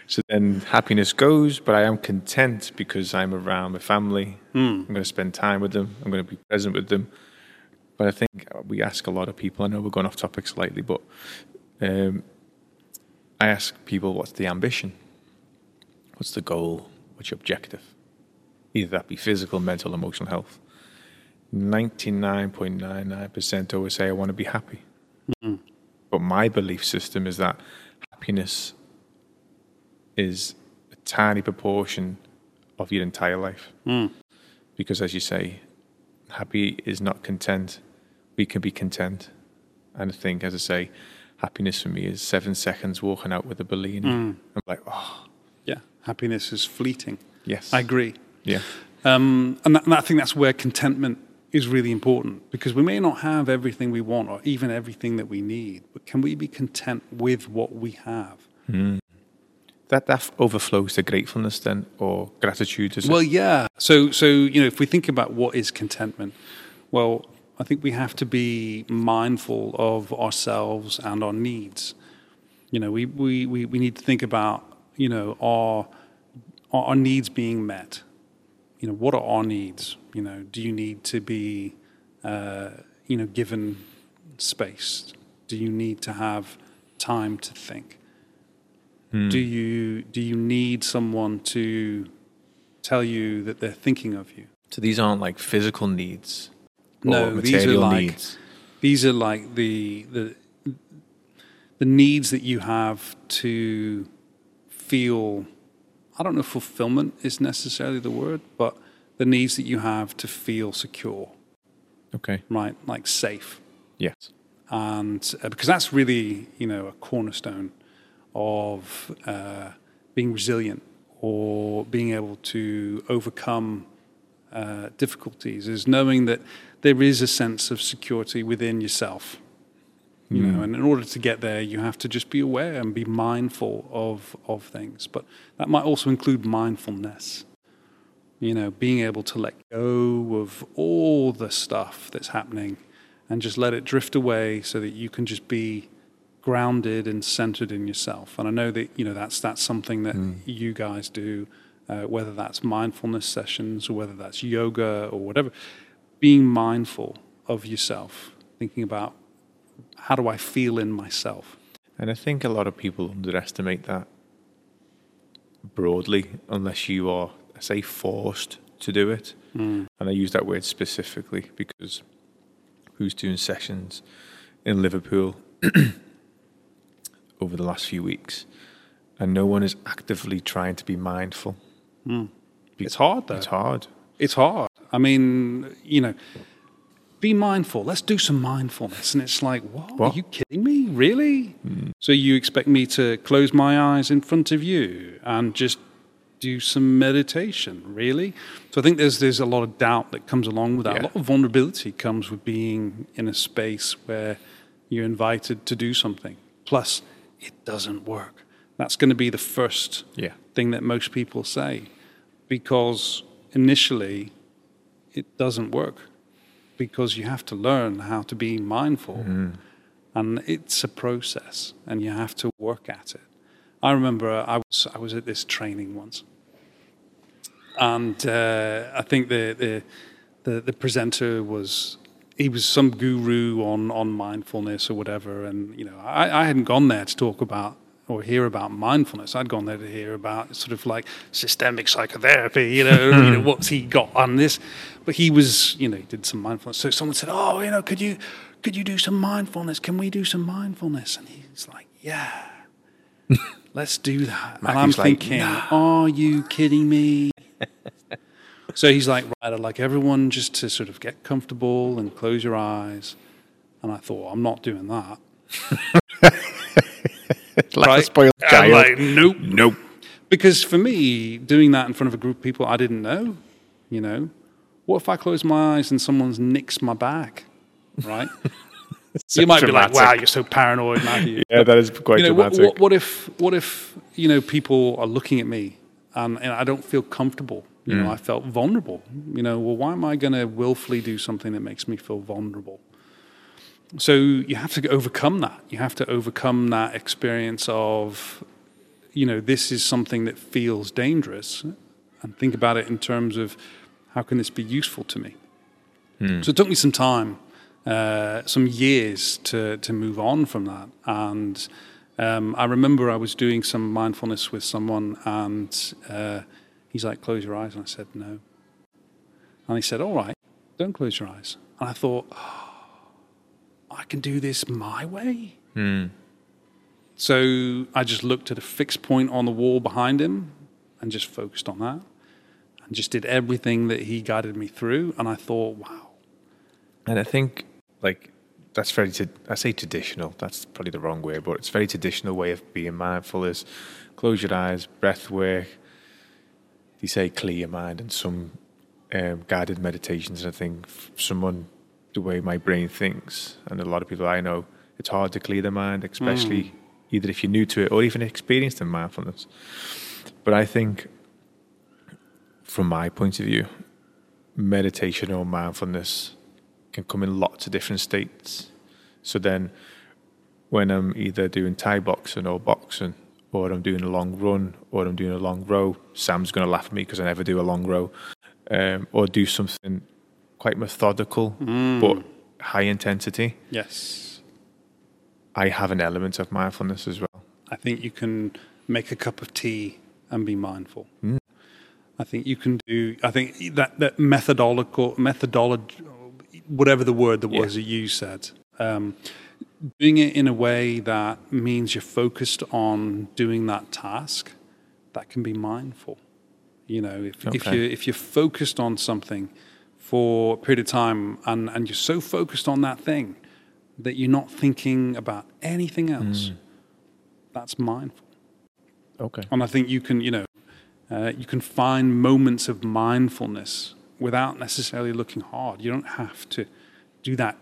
so then happiness goes, but I am content because I'm around my family. I'm going to spend time with them. I'm going to be present with them. But I think we ask a lot of people, I know we're going off topic slightly, but um, I ask people, what's the ambition? What's the goal? What's your objective? Either that be physical, mental, emotional health. 99.99% always say, I want to be happy. Hmm. But my belief system is that happiness is a tiny proportion of your entire life. Hmm. Because as you say, happy is not content. We can be content. And I think, as I say, happiness for me is seven seconds walking out with a Bellini. I'm like, oh, Yeah, happiness is fleeting. yes. I agree. yeah. Um, and, that, and I think that's where contentment is really important because we may not have everything we want or even everything that we need, but can we be content with what we have? That, that overflows to gratefulness then, or gratitude. Is Well, it? yeah. So, so you know, if we think about what is contentment, well, I think we have to be mindful of ourselves and our needs. You know, we we, we, we need to think about you know our our our needs being met. You know, what are our needs? You know, do you need to be uh, you know given space? Do you need to have time to think? Do you do you need someone to tell you that they're thinking of you? So these aren't like physical needs. No, these are like needs. These are like the the the needs that you have to feel. I don't know if fulfillment is necessarily the word, but the needs that you have to feel secure, Okay. right? Like safe Yes. and uh, because that's really you know a cornerstone of uh, being resilient or being able to overcome uh, difficulties is knowing that there is a sense of security within yourself. You know and in order to get there you have to just be aware and be mindful of of things. But that might also include mindfulness. You know, being able to let go of all the stuff that's happening and just let it drift away so that you can just be grounded and centered in yourself. And I know that, you know, that's, that's something that you guys do, uh, whether that's mindfulness sessions or whether that's yoga or whatever, being mindful of yourself, thinking about how do I feel in myself? And I think a lot of people underestimate that broadly, unless you are, I say, forced to do it. And I use that word specifically because who's doing sessions in Liverpool over the last few weeks, and no one is actively trying to be mindful. Be- It's hard though. It's hard. It's hard. I mean, you know, be mindful. Let's do some mindfulness. And it's like, what? What? Are you kidding me? Really? Hmm. So you expect me to close my eyes in front of you and just do some meditation? Really? So I think there's there's a lot of doubt that comes along with that. Yeah. A lot of vulnerability comes with being in a space where you're invited to do something. Plus, it doesn't work. That's going to be the first Yeah. thing that most people say because initially it doesn't work because you have to learn how to be mindful. And it's a process and you have to work at it. I remember i was i was at this training once. And uh, i think the, the the the presenter was he was some guru on on mindfulness or whatever and you know i i hadn't gone there to talk about or hear about mindfulness. I'd gone there to hear about sort of like systemic psychotherapy, you know, hmm. you know what's he got on this. But he was, you know, he did some mindfulness. So someone said, "Oh, you know, could you could you do some mindfulness? Can we do some mindfulness?" And he's like, "Yeah, let's do that." and I'm like, thinking, "Are you kidding me?" so he's like, "Right, I'd like everyone just to sort of get comfortable and close your eyes." And I thought, "I'm not doing that." like right? a spoiled I'm child. like, nope. nope. Because for me, doing that in front of a group of people I didn't know, you know, what if I close my eyes and someone's nicks my back, right? So you might be like, "Wow, you're so paranoid, Matthew." Yeah, that is quite you know, dramatic. what, what if, what if, you know, people are looking at me and, and I don't feel comfortable? You Mm. know, I felt vulnerable. You know, well, why am I going to willfully do something that makes me feel vulnerable? So you have to overcome that. You have to overcome that experience of, you know, this is something that feels dangerous, and think about it in terms of how can this be useful to me. So it took me some time, uh, some years to to move on from that. And um, I remember I was doing some mindfulness with someone, and uh, he's like, "Close your eyes," and I said, "No." And he said, "All right, don't close your eyes." And I thought, oh, "I can do this my way." So I just looked at a fixed point on the wall behind him, and just focused on that, and just did everything that he guided me through. And I thought, "Wow." And I think like that's very t- I say traditional. That's probably the wrong way, but it's very traditional way of being mindful is close your eyes, breath work. They say clear your mind and some um, guided meditations. And I think someone the way my brain thinks, and a lot of people I know, it's hard to clear the mind, especially either if you're new to it or even experienced in mindfulness. But I think, from my point of view, meditation or mindfulness can come in lots of different states. So then, when I'm either doing Thai boxing or boxing, or I'm doing a long run, or I'm doing a long row, Sam's going to laugh at me because I never do a long row, um, or do something quite methodical but high intensity. Yes. I have an element of mindfulness as well. I think you can make a cup of tea and be mindful. I think you can do. I think that that methodological methodology, whatever the word that was that you said, Um, doing it in a way that means you're focused on doing that task, that can be mindful. You know, if, if Okay. you if you're focused on something for a period of time and, and you're so focused on that thing that you're not thinking about anything else, that's mindful. Okay. And I think you can, you know, uh, you can find moments of mindfulness without necessarily looking hard. You don't have to do that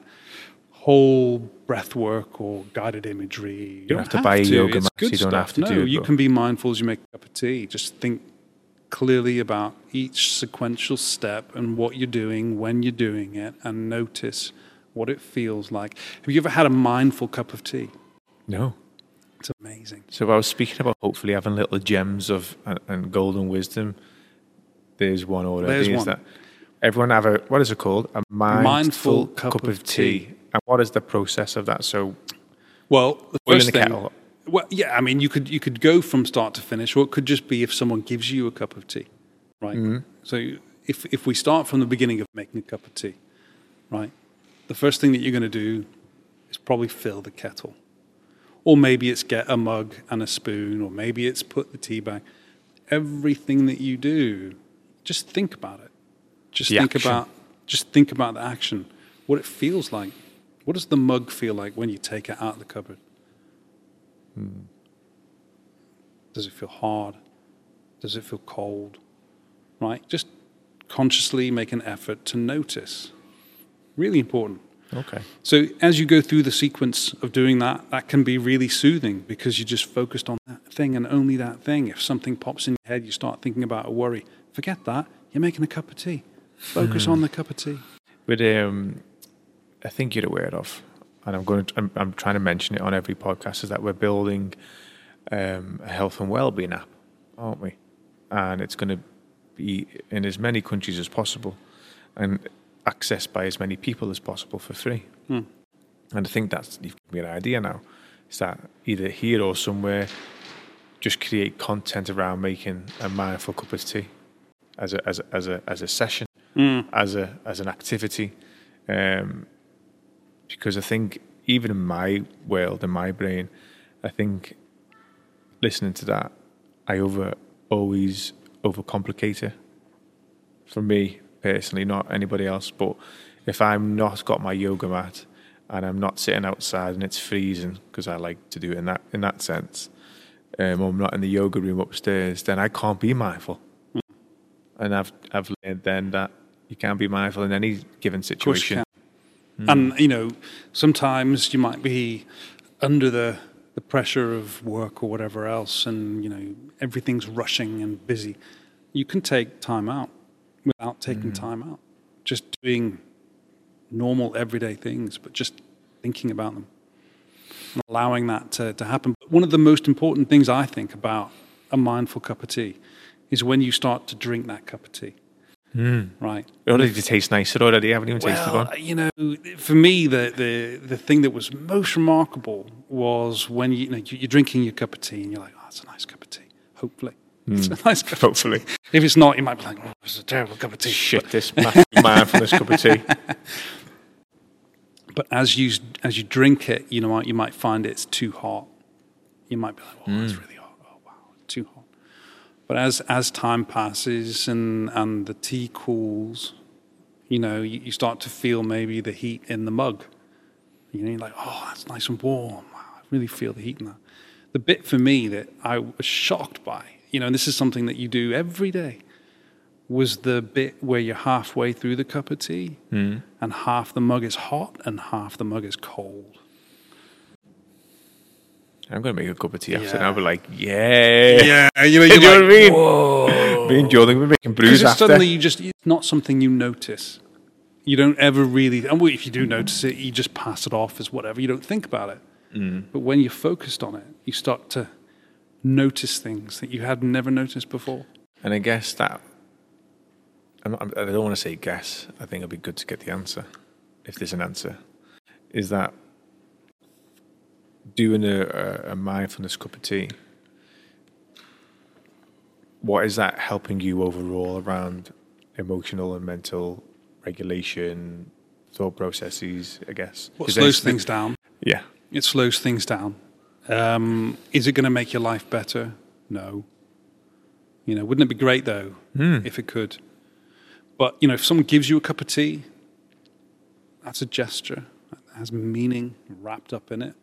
whole breath work or guided imagery. You don't have to buy a yoga It's mat, you don't stuff. have to no, do you can be mindful as you make a cup of tea. Just think clearly about each sequential step and what you're doing when you're doing it and notice what it feels like. Have you ever had a mindful cup of tea? No. It's amazing. So I was speaking about hopefully having little gems of and, and golden wisdom. There's one already. There's one. that everyone have a what is it called? A mindful, Mindful cup, cup of, of tea. tea. And what is the process of that? So Well, the first the thing, kettle. Well, yeah, I mean, you could you could go from start to finish, or it could just be if someone gives you a cup of tea, right? Mm-hmm. So if if we start from the beginning of making a cup of tea, right, the first thing that you're going to do is probably fill the kettle, or maybe it's get a mug and a spoon, or maybe it's put the tea bag. Everything that you do, just think about it. Just The think action. about just think about the action, what it feels like. What does the mug feel like when you take it out of the cupboard? Does it feel hard? Does it feel cold? Right? Just consciously make an effort to notice. Really important. okay. So as you go through the sequence of doing that, that can be really soothing because you're just focused on that thing and only that thing. If something pops in your head, you start thinking about a worry. Forget that. You're making a cup of tea. Focus on the cup of tea. But um, I think you're aware of, and I'm going to, I'm, I'm trying to mention it on every podcast, is that we're building um, a health and well-being app, aren't we? And it's going to be in as many countries as possible, and accessed by as many people as possible for free. Hmm. And I think that's you've given me an idea now. Is that either here or somewhere, just create content around making a mindful cup of tea as a as a as a, as a session as a as an activity, um, because I think even in my world, in my brain, I think listening to that, I over always overcomplicate it. For me personally, not anybody else, but if I'm not got my yoga mat and I'm not sitting outside and it's freezing because I like to do it in that in that sense, um, or I'm not in the yoga room upstairs, then I can't be mindful. And I've I've learned then that you can't be mindful in any given Of course you situation. Can. And you know, sometimes you might be under the the pressure of work or whatever else, and you know everything's rushing and busy. You can take time out without taking hmm. time out, just doing normal everyday things, but just thinking about them, and allowing that to, to happen. But one of the most important things I think about a mindful cup of tea is when you start to drink that cup of tea. Mm. Right. It already tastes nicer already. I haven't even tasted Well, one. you know, for me, the, the, the thing that was most remarkable was when you, you know, you're drinking your cup of tea and you're like, oh, it's a nice cup of tea. Hopefully. It's a mm. nice cup of Hopefully. If it's not, you might be like, oh, it's a terrible cup of tea. Shit, this massive mindfulness cup of tea. But as you, as you drink it, you know, you might find it's too hot. You might be like, oh, it's mm. really hot. Oh, wow, too hot. But as, as time passes and, and the tea cools, you know, you, you start to feel maybe the heat in the mug. You know, you're like, oh, that's nice and warm. Wow, I really feel the heat in that. The bit for me that I was shocked by, you know, and this is something that you do every day, was the bit where you're halfway through the cup of tea hmm. and half the mug is hot and half the mug is cold. I'm going to make a cup of tea after, and I'll be like, yeah. Yeah, you know, you know what I mean? Whoa. Me and Jordan, we're making brews after. suddenly you just, it's not something you notice. You don't ever really, and if you do notice it, you just pass it off as whatever. You don't think about it. Mm. But when you're focused on it, you start to notice things that you had never noticed before. And I guess that I'm not, I don't want to say guess. I think it'd be good to get the answer, if there's an answer. Is that doing a, a, mindfulness cup of tea? What is that helping you overall around emotional and mental regulation, thought processes, I guess. What Is slows things down? Yeah. It slows things down. Um, is it going to make your life better? No. You know, wouldn't it be great though if it could? But you know, if someone gives you a cup of tea, that's a gesture that has meaning wrapped up in it.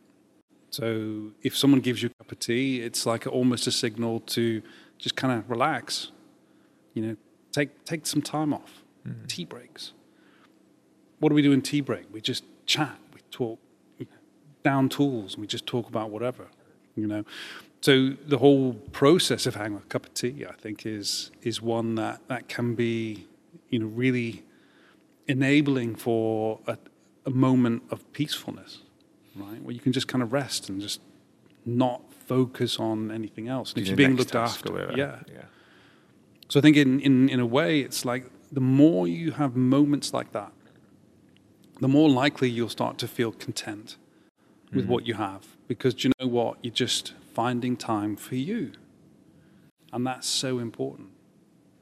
So if someone gives you a cup of tea, it's like almost a signal to just kind of relax. You know, take take some time off. Mm. Tea breaks. What do we do in tea break? We just chat. We talk down tools and we just talk about whatever, you know. So the whole process of having a cup of tea, I think, is is one that, that can be, you know, really enabling for a, a moment of peacefulness, right? Where you can just kind of rest and just not focus on anything else. And if you're being looked after, yeah. Yeah. So I think in, in, in a way, it's like the more you have moments like that, the more likely you'll start to feel content with what you have. Because do you know what? You're just finding time for you. And that's so important.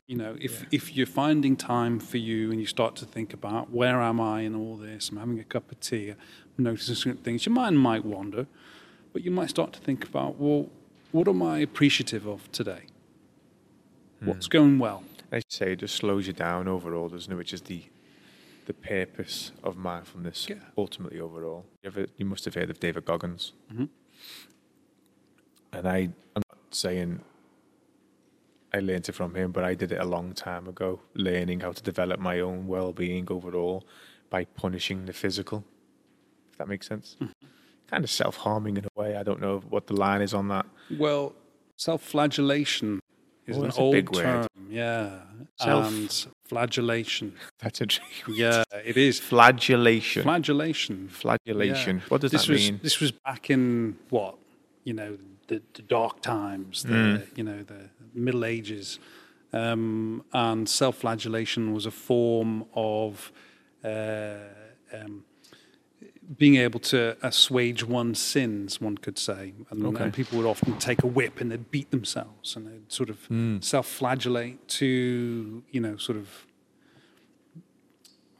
You know, if, if you're finding time for you and you start to think about where am I in all this, I'm having a cup of tea, noticing certain things, your mind might wander, but you might start to think about, well, what am I appreciative of today? What's going well? As I say it just slows you down overall, doesn't it? Which is the the purpose of mindfulness Yeah. ultimately overall. You, ever, you must have heard of David Goggins. Mhm. And I, I'm not saying I learned it from him, but I did it a long time ago, learning how to develop my own well-being overall by punishing the physical. That makes sense. Kind of self-harming in a way. I don't know what the line is on that. Well, self-flagellation is Oh, an old big word. term. Yeah, Self- and flagellation. That's a tricky Yeah, it is flagellation. flagellation. Flagellation. Yeah. What does this that was, mean? This was back in what you know the, the dark times, the Mm. you know the Middle Ages, um, and self-flagellation was a form of uh, um, being able to assuage one's sins, one could say. And, Okay. and people would often take a whip and they'd beat themselves and they'd sort of Hmm. self-flagellate to you know sort of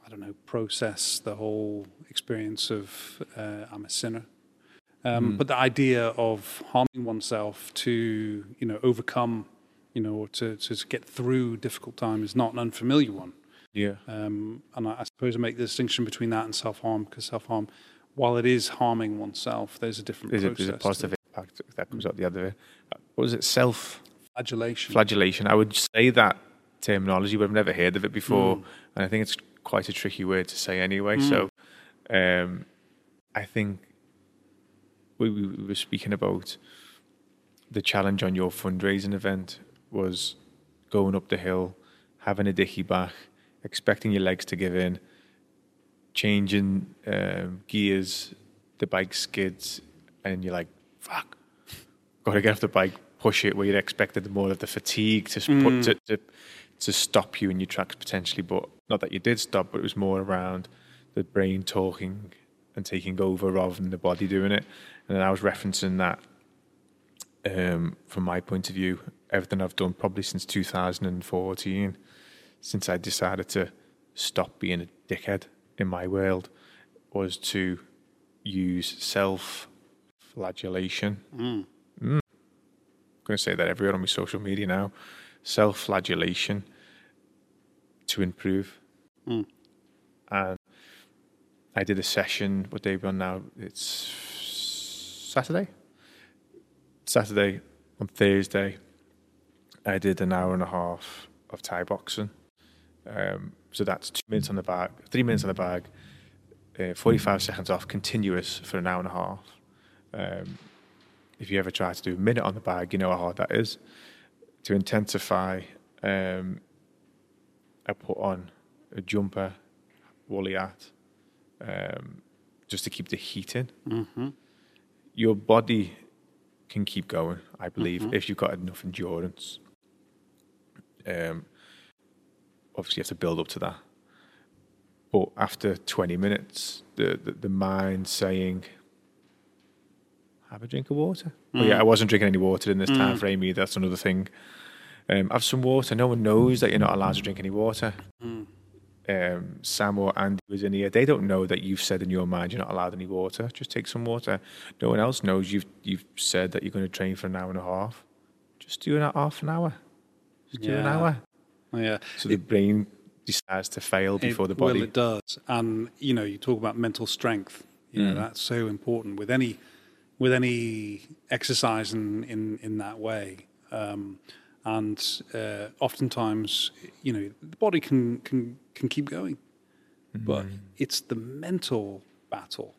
I don't know, process the whole experience of uh, I'm a sinner. Um, But the idea of harming oneself to, you know, overcome, you know, or to, to get through difficult time is not an unfamiliar one. Yeah. Um, and I, I suppose I make the distinction between that and self harm because self harm, while it is harming oneself, there's a different There's a, there's a positive impact that comes out the other way. Uh, What was it? Self flagellation. flagellation. I would say that terminology, but I've never heard of it before, Mm. and I think it's quite a tricky word to say anyway. So, um, I think we, we we were speaking about the challenge on your fundraising event was going up the hill, having a dicky back, expecting your legs to give in, changing um, gears, the bike skids, and you're like, fuck, got to get off the bike, push it where you'd expected more of the fatigue to, s- put, to, to, to stop you in your tracks potentially, but not that you did stop, but it was more around the brain talking and taking over rather than the body doing it. And then I was referencing that um, from my point of view, everything I've done probably since 2014, since I decided to stop being a dickhead in my world, was to use self flagellation. Mm. I'm going to say that everywhere on my social media now. Self flagellation to improve. Mm. And I did a session, what day we on now? It's Saturday? Saturday, on Thursday, I did an hour and a half of Thai boxing. Um, so that's two minutes on the bag, three minutes on the bag, uh, 45 seconds off, continuous for an hour and a half. Um, if you ever try to do a minute on the bag, you know how hard that is. To intensify, um, I put on a jumper, woolly hat, um, just to keep the heat in. Mm-hmm. Your body can keep going, I believe, if you've got enough endurance. Um, obviously, you have to build up to that. But after 20 minutes, the, the, the mind saying, have a drink of water. But yeah, I wasn't drinking any water in this time frame either. That's another thing. Um, have some water. No one knows that you're not allowed to drink any water. um, Sam or Andy was in here, they don't know that you've said in your mind you're not allowed any water. Just take some water. No one else knows you've you've said that you're going to train for an hour and a half. Just do it half an hour. Just do an hour. Yeah. So the brain decides to fail before it, the body. Well, it does. And you know, you talk about mental strength. You know, that's so important with any with any exercise in in, in that way. Um, and uh, oftentimes, you know, the body can can can keep going, but it's the mental battle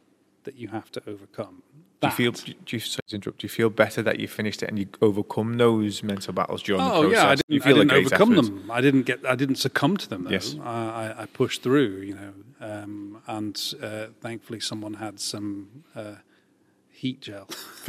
that you have to overcome. Do you feel? Do you, sorry to interrupt, do you feel better that you finished it and you overcome those mental battles during the Oh process? yeah, I didn't, I feel a didn't overcome them. I didn't get. I didn't succumb to them though. Yes. I, I, I pushed through. You know, um, and uh, thankfully someone had some uh, heat gel.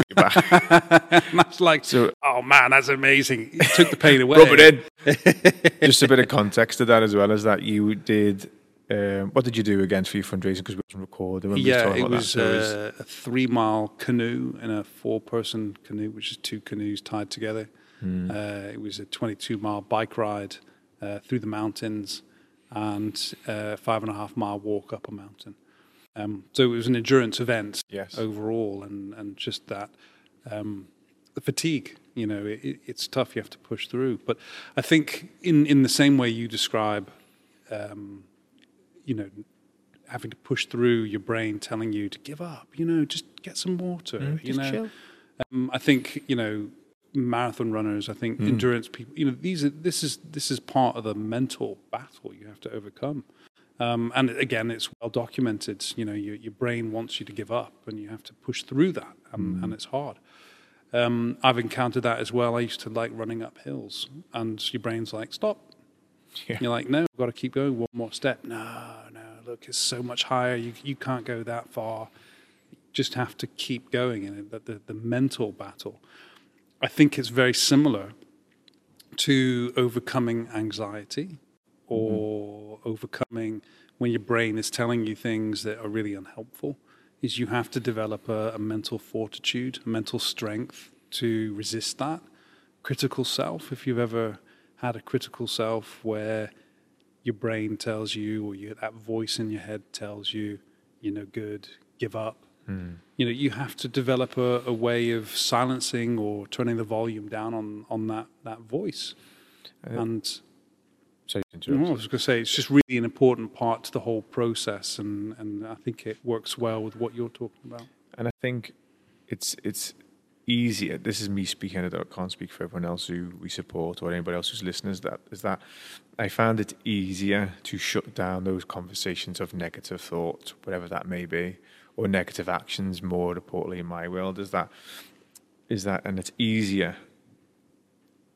You're back. and I was like, So- oh man, that's amazing. It took the pain away. Rub it in. Just a bit of context to that as well as that you did. Um, what did you do again for your fundraising? Because we wasn't recording. when we Yeah, it was, that. It was- uh, a three mile canoe and a four person canoe, which is two canoes tied together. Hmm. Uh, it was a 22 mile bike ride uh, through the mountains and a five and a half mile walk up a mountain. Um, so it was an endurance event Yes. overall, and, and just that um, the fatigue. You know, it, it- it's tough. You have to push through. But I think in in the same way you describe, um, you know, having to push through your brain telling you to give up. You know, just get some water. you Mm, just know, um, I think you know marathon runners. I think Mm. endurance people. You know, these are this is this is part of the mental battle you have to overcome. Um, and again, it's well documented. You know, your, your brain wants you to give up, and you have to push through that, and, and it's hard. Um, I've encountered that as well. I used to like running up hills, and your brain's like, "Stop." Yeah. You're like, "No, I've got to keep going. One more step." No, no. Look, it's so much higher. You you can't go that far. You Just have to keep going, and the, the the mental battle. I think it's very similar to overcoming anxiety mm-hmm. or overcoming when your brain is telling you things that are really unhelpful is you have to develop a, a mental fortitude a mental strength to resist that critical self if you've ever had a critical self where your brain tells you or you, that voice in your head tells you you're no good give up hmm. you know you have to develop a, a way of silencing or turning the volume down on on that that voice uh, and so you know. I was going to say it's just really an important part to the whole process, and, and I think it works well with what you're talking about. And I think it's it's easier. This is me speaking. I can't speak for everyone else who we support or anybody else who's listeners. That is that I found it easier to shut down those conversations of negative thoughts, whatever that may be, or negative actions. More importantly, in my world, is that is that, and it's easier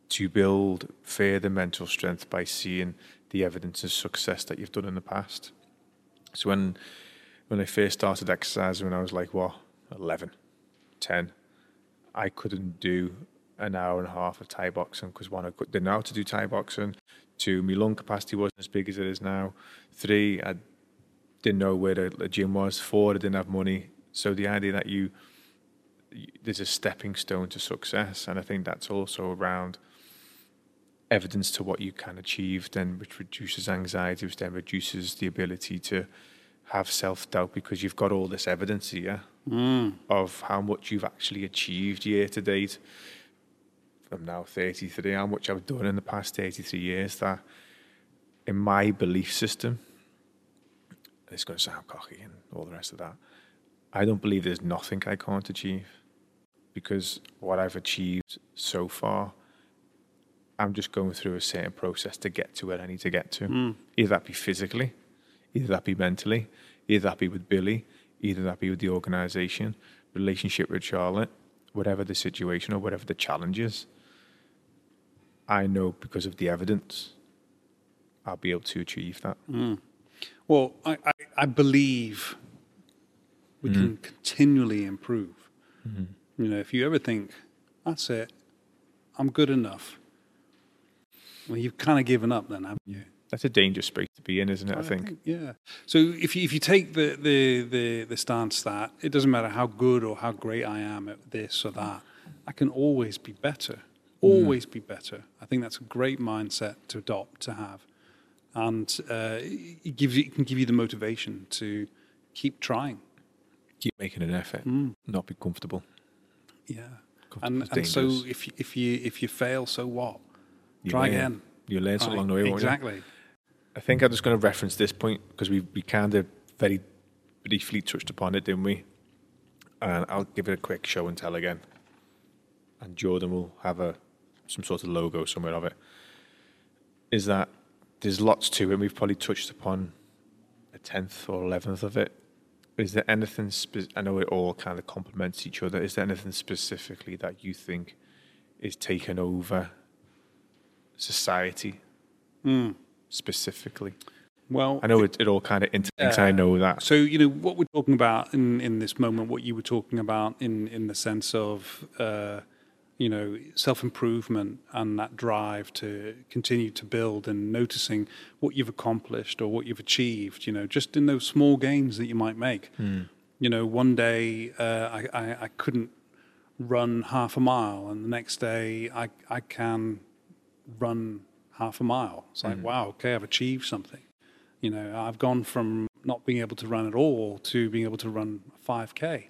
to build further mental strength by seeing the evidence of success that you've done in the past. So when when I first started exercising when I was like what 11 10 I couldn't do an hour and a half of Thai boxing because one I didn't know how to do Thai boxing. Two my lung capacity wasn't as big as it is now. Three I didn't know where the, gym was. Four I didn't have money. So the idea that you there's a stepping stone to success and I think that's also around evidence to what you can achieve, then which reduces anxiety, which then reduces the ability to have self doubt because you've got all this evidence here Mm. of how much you've actually achieved year to date. I'm now 33, how much I've done in the past 33 years that in my belief system, it's going to sound cocky and all the rest of that, I don't believe there's nothing I can't achieve because what I've achieved so far I'm just going through a certain process to get to where I need to get to. Mm. Either that be physically, either that be mentally, either that be with Billy, either that be with the organisation, relationship with Charlotte, whatever the situation or whatever the challenge is. I know because of the evidence, I'll be able to achieve that. Hmm. Well, I, I, I believe we can hmm. continually improve. Hmm. You know, if you ever think, that's it, I'm good enough, well, you've kind of given up then, haven't you? That's a dangerous space to be in, isn't it? I, think. Yeah. So if you, if you take the, the, the, the stance that it doesn't matter how good or how great I am at this or that, I can always be better. Always be better. I think that's a great mindset to adopt, to have. and uh, it gives you, it can give you the motivation to keep trying. Keep making an effort, not be comfortable. Yeah, Comfortable and and so if you- if you if you fail, so what? You Try learn. again. You learn something Right, along the way, won't you? exactly. I think I'm just going to reference this point because we, we kind of very briefly touched upon it, didn't we? And I'll give it a quick show and tell again. And Jordan will have a some sort of logo somewhere of it. Is that there's lots to it. and We've probably touched upon a tenth or eleventh of it. Is there anything? Spe- I know it all kind of complements each other. Is there anything specifically that you think is taken over society hmm. Specifically? Well, I know it, it all kind of interlinks. I know that. So you know what we're talking about in in this moment, what you were talking about in in the sense of uh, you know self improvement and that drive to continue to build and noticing what you've accomplished or what you've achieved. You know, just in those small gains that you might make. You know, one day uh, I, I I couldn't run half a mile, and the next day I I can run half a mile. It's like mm-hmm. wow, okay, I've achieved something. You know, I've gone from not being able to run at all to being able to run 5K.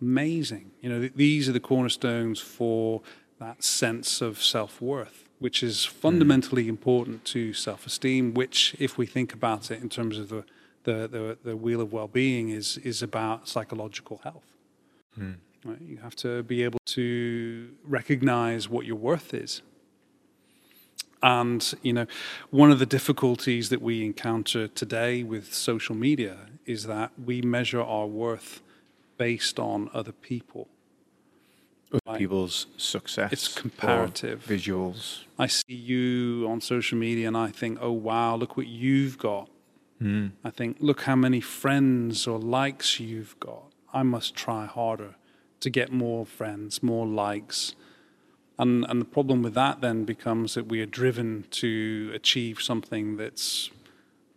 Amazing. You know, th- these are the cornerstones for that sense of self worth, which is mm-hmm. fundamentally important to self esteem, which, if we think about it in terms of the, the, the, the wheel of well being, is, is about psychological health. Mm. Right? You have to be able to recognize what your worth is. And you know, one of the difficulties that we encounter today with social media is that we measure our worth based on other people. Other Right. people's success. It's comparative. visuals. I see you on social media and I think, oh wow, look what you've got. Hmm. I think, look how many friends or likes you've got. I must try harder to get more friends, more likes. And, and the problem with that then becomes that we are driven to achieve something that's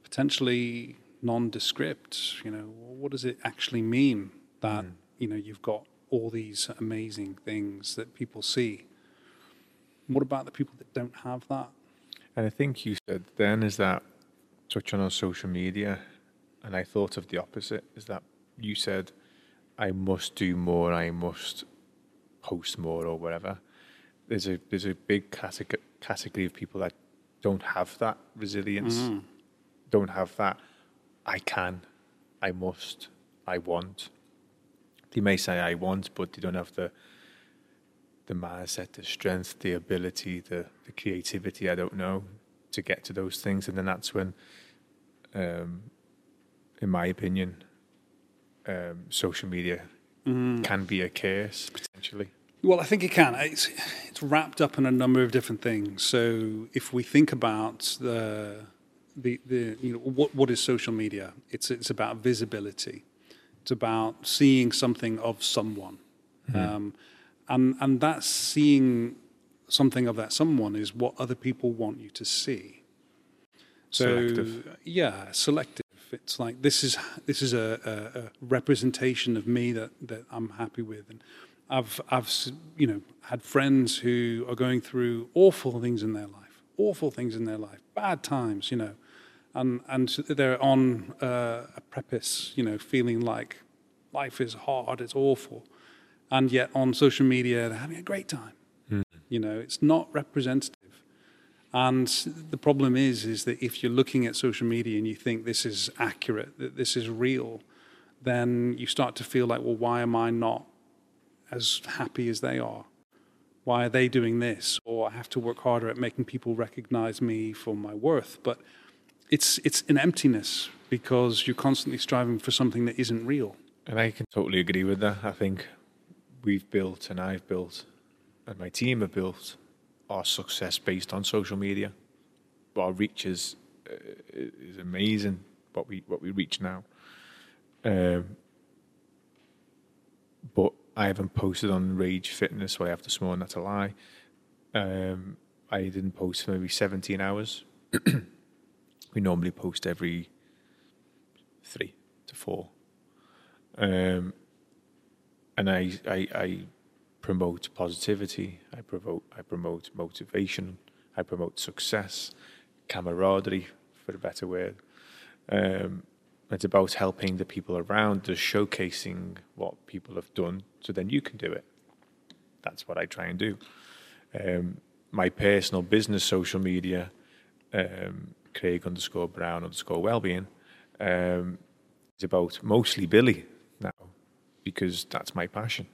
potentially nondescript. You know, what does it actually mean that, mm. you know, you've got all these amazing things that people see? What about the people that don't have that? And I think you said then is that touching on social media, and I thought of the opposite. Is that you said I must do more, I must post more, or whatever. There's a there's a big category category of people that don't have that resilience, don't have that. I can, I must, I want. They may say I want, but they don't have the the mindset, the strength, the ability, the, the creativity, I don't know, to get to those things. And then that's when, um, in my opinion, um, social media can be a curse, potentially. Well, I think it can. It's, it's wrapped up in a number of different things. So if we think about the, the, the you know, what, what is social media? It's, it's about visibility. It's about seeing something of someone. Um, and, and that seeing something of that someone is what other people want you to see. So Selective. yeah, selective. It's like this is this is a, a, a representation of me that, that I'm happy with, and I've I've you know had friends who are going through awful things in their life, awful things in their life, bad times, you know, and and they're on uh, a preface, you know, feeling like life is hard, it's awful, and yet on social media they're having a great time. You know, it's not representative. And the problem is, is that if you're looking at social media and you think this is accurate, that this is real, then you start to feel like, well, why am I not as happy as they are? Why are they doing this? Or I have to work harder at making people recognize me for my worth. But it's it's an emptiness because you're constantly striving for something that isn't real. And I can totally agree with that. I think we've built, and I've built, and my team have built our success based on social media. Our reach is uh, is amazing. What we what we reach now. Um, but I haven't posted on Rage Fitness. I have this morning. That's a lie. Um, I didn't post for maybe 17 hours. we normally post every three to four. Um, and I, I, I promote positivity. I promote, I promote motivation. I promote success, camaraderie, for a better word. Um, it's about helping the people around, just showcasing what people have done, so then you can do it. That's what I try and do. Um, my personal business social media, um, Craig underscore Brown underscore Wellbeing, um, is about mostly Billy now because that's my passion.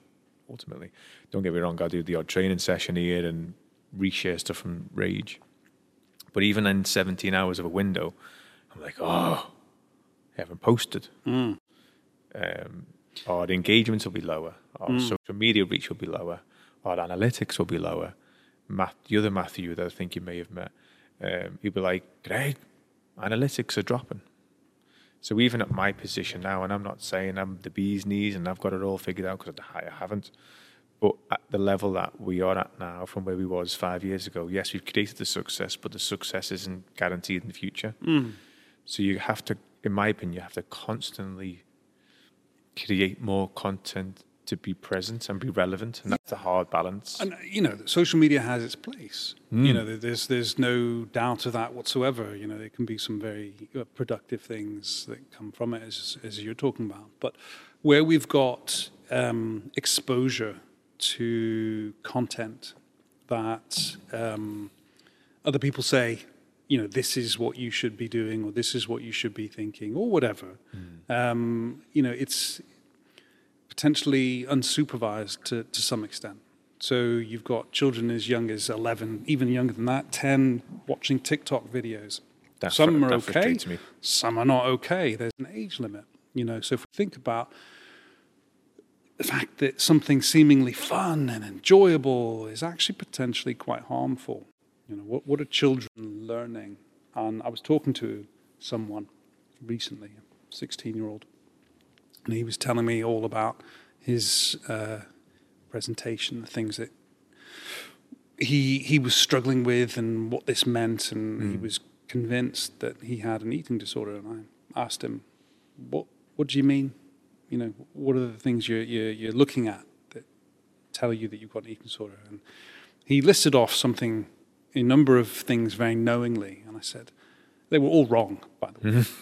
Ultimately, don't get me wrong. I do the odd training session here and reshare stuff from Rage, but even in 17 hours of a window, I'm like, oh, Haven't posted. Um, or the engagements will be lower, or social media reach will be lower, or analytics will be lower. Matt, the other Matthew that I think you may have met, um, he'd be like, Craig, analytics are dropping. So even at my position now, and I'm not saying I'm the bee's knees and I've got it all figured out because I haven't, but at the level that we are at now from where we was five years ago, yes, we've created the success, but the success isn't guaranteed in the future. So you have to, in my opinion, you have to constantly create more content to be present and be relevant, and that's a hard balance. And you know, social media has its place. You know, there's there's no doubt of that whatsoever. You know, there can be some very uh, productive things that come from it, as as you're talking about. But where we've got um, exposure to content that um, other people say, you know, this is what you should be doing, or this is what you should be thinking, or whatever. Um, you know, it's potentially unsupervised to, to some extent. So you've got children as young as 11, even younger than that, 10, watching TikTok videos. That some fr- are okay, me. some are not okay. There's an age limit, you know. So if we think about the fact that something seemingly fun and enjoyable is actually potentially quite harmful. You know, what, what are children learning? And I was talking to someone recently, a 16 year old, and he was telling me all about his uh, presentation, the things that he he was struggling with, and what this meant, and he was convinced that he had an eating disorder. And I asked him, "What what do you mean? You know, what are the things you're you're, you're looking at that tell you that you've got an eating disorder?" And he listed off something, a number of things very knowingly, and I said they were all wrong, by the way.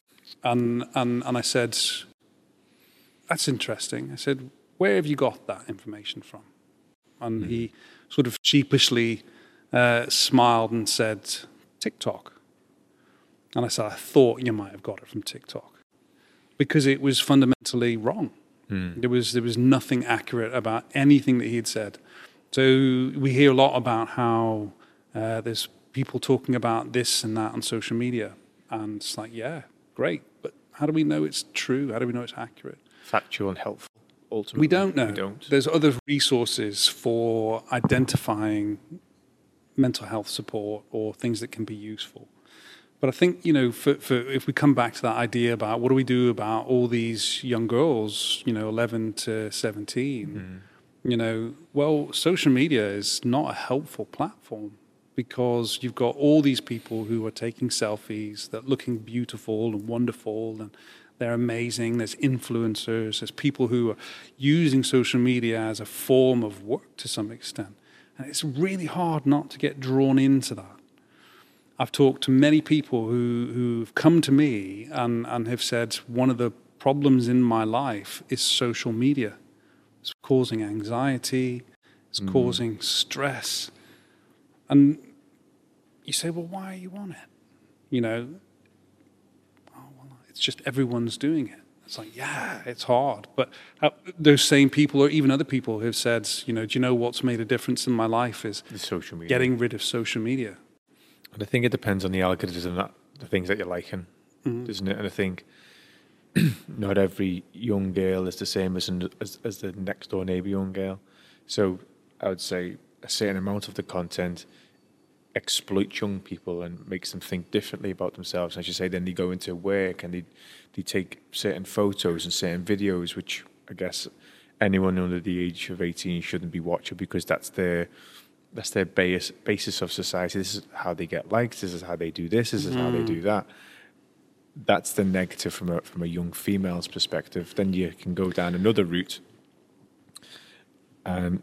And and and I said, that's interesting. I said, where have you got that information from? And he sort of sheepishly uh, smiled and said, TikTok. And I said, I thought you might have got it from TikTok because it was fundamentally wrong. There was there was nothing accurate about anything that he had said. So we hear a lot about how uh, there's people talking about this and that on social media, and it's like, yeah, great, but how do we know it's true? How do we know it's accurate? Factual and helpful. Ultimately, We don't know. We don't. There's other resources for identifying mental health support or things that can be useful. But I think, you know, for, for if we come back to that idea about what do we do about all these young girls, you know, 11 to 17, you know, well, social media is not a helpful platform because you've got all these people who are taking selfies that looking beautiful and wonderful and they're amazing. There's influencers, there's people who are using social media as a form of work to some extent. And it's really hard not to get drawn into that. I've talked to many people who, who've come to me and, and have said one of the problems in my life is social media. It's causing anxiety, it's mm. causing stress. And you say, well, why are you on it? You know, oh, well, it's just everyone's doing it. It's like, yeah, it's hard. But uh, those same people, or even other people, have said, you know, do you know what's made a difference in my life is The social media. getting rid of social media. And I think it depends on the algorithm, that the things that you're liking, Mm-hmm. doesn't it? And I think not every young girl is the same as, as as the next door neighbor young girl. So I would say a certain amount of the content exploits young people and makes them think differently about themselves. As you say, then they go into work and they they take certain photos and certain videos, which I guess anyone under the age of eighteen shouldn't be watching because that's their that's their base basis of society. This is how they get likes. This is how they do this. This is how they do mm-hmm. that. That's the negative from a from a young female's perspective. Then you can go down another route, and